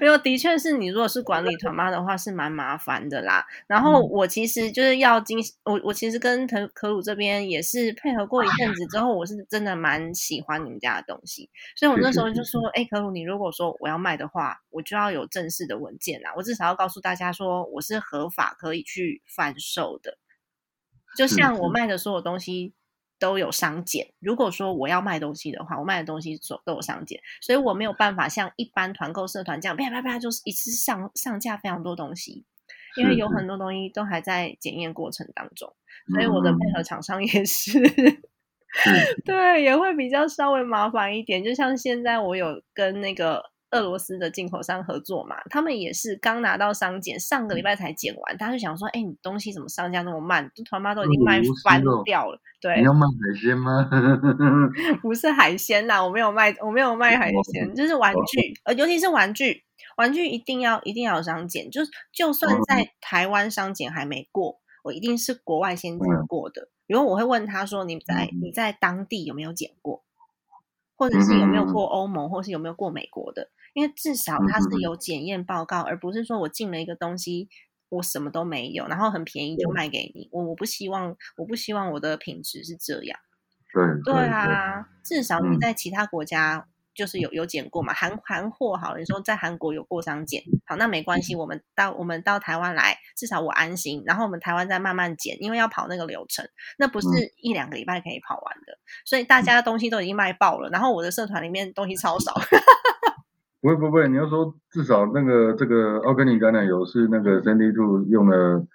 没有，的确是你如果是管理团妈的话，是蛮麻烦的啦。然后我其实就是要经，我我其实跟可可鲁这边也是配合过一阵子之后，我是真的蛮喜欢你们家的东西，所以我那时候就说，哎，可鲁，你如果说我要卖的话，我就要有正式的文件啊，我至少要告诉大家说我是合法可以去贩售的，就像我卖的所有东西。都有商检。如果说我要卖东西的话，我卖的东西都都有商检，所以我没有办法像一般团购社团这样啪啪啪就是一次上上架非常多东西，因为有很多东西都还在检验过程当中，所以我的配合厂商也是，对，也会比较稍微麻烦一点。就像现在我有跟那个。俄罗斯的进口商合作嘛，他们也是刚拿到商检，上个礼拜才检完，他就想说，哎，你东西怎么上架那么慢？这团妈都已经卖翻掉了。对，你要卖海鲜吗？不是海鲜啦，我没有卖，我没有卖海鲜，就是玩具，呃，尤其是玩具，玩具一定要一定要有商检，就就算在台湾商检还没过，我一定是国外先检过的。比如我会问他说，你在你在当地有没有检过，或者是有没有过欧盟，或是有没有过美国的？因为至少它是有检验报告，而不是说我进了一个东西，我什么都没有，然后很便宜就卖给你。我我不希望，我不希望我的品质是这样。对对啊，至少你在其他国家就是有有检过嘛，韩韩货好了，你说在韩国有过商检，好，那没关系，我们到我们到台湾来，至少我安心。然后我们台湾再慢慢检，因为要跑那个流程，那不是一两个礼拜可以跑完的。所以大家的东西都已经卖爆了，然后我的社团里面东西超少。不会不会，你要说至少那个这个奥根尼橄榄油是那个 Sandy Two 用了。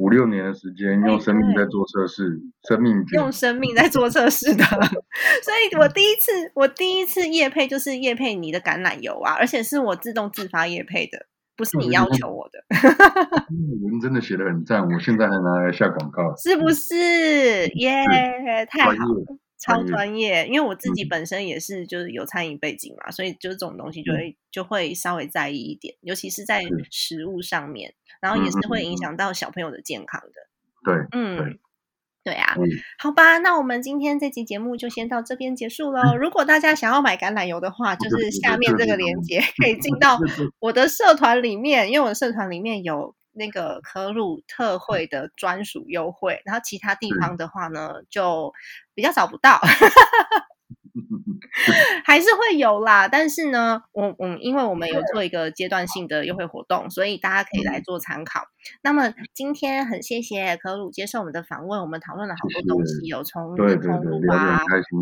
五六年的时间，用生命在做测试，生命用生命在做测试的，所以我第一次，我第一次夜配就是夜配你的橄榄油啊，而且是我自动自发夜配的，不是你要求我的。文真的写的很赞，我现在还拿来下广告，是不是？耶，太好了。超专业，因为我自己本身也是就是有餐饮背景嘛，所以就是这种东西就会就会稍微在意一点，尤其是在食物上面，然后也是会影响到小朋友的健康的。对，嗯，对啊，好吧，那我们今天这期节目就先到这边结束喽。如果大家想要买橄榄油的话，就是下面这个链接可以进到我的社团里面，因为我的社团里面有。那个可鲁特惠的专属优惠，然后其他地方的话呢，就比较找不到，还是会有啦。但是呢，我我因为我们有做一个阶段性的优惠活动，所以大家可以来做参考。那么今天很谢谢可鲁接受我们的访问，我们讨论了好多东西，有从通路啊，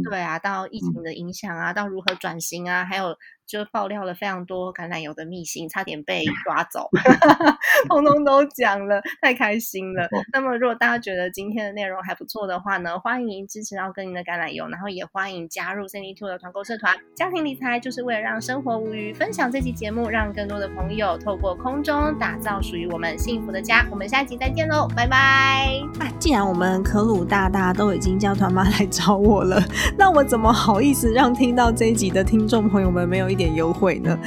对啊，到疫情的影响啊，到如何转型啊，还有。就爆料了非常多橄榄油的秘辛，差点被 抓走，通通都讲了，太开心了。那么，如果大家觉得今天的内容还不错的话呢，欢迎支持奥根尼的橄榄油，然后也欢迎加入 c n Two 的团购社团。家庭理财就是为了让生活无虞，分享这期节目，让更多的朋友透过空中打造属于我们幸福的家。我们下集再见喽，拜拜！既然我们可鲁大大都已经叫团妈来找我了，那我怎么好意思让听到这一集的听众朋友们没有一？点优惠呢？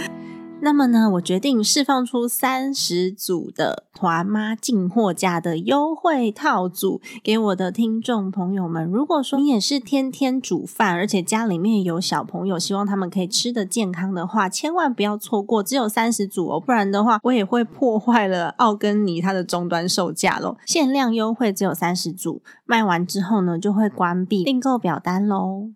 那么呢，我决定释放出三十组的团妈进货价的优惠套组给我的听众朋友们。如果说你也是天天煮饭，而且家里面有小朋友，希望他们可以吃的健康的话，千万不要错过，只有三十组哦，不然的话我也会破坏了奥根尼它的终端售价喽。限量优惠只有三十组，卖完之后呢就会关闭订购表单喽。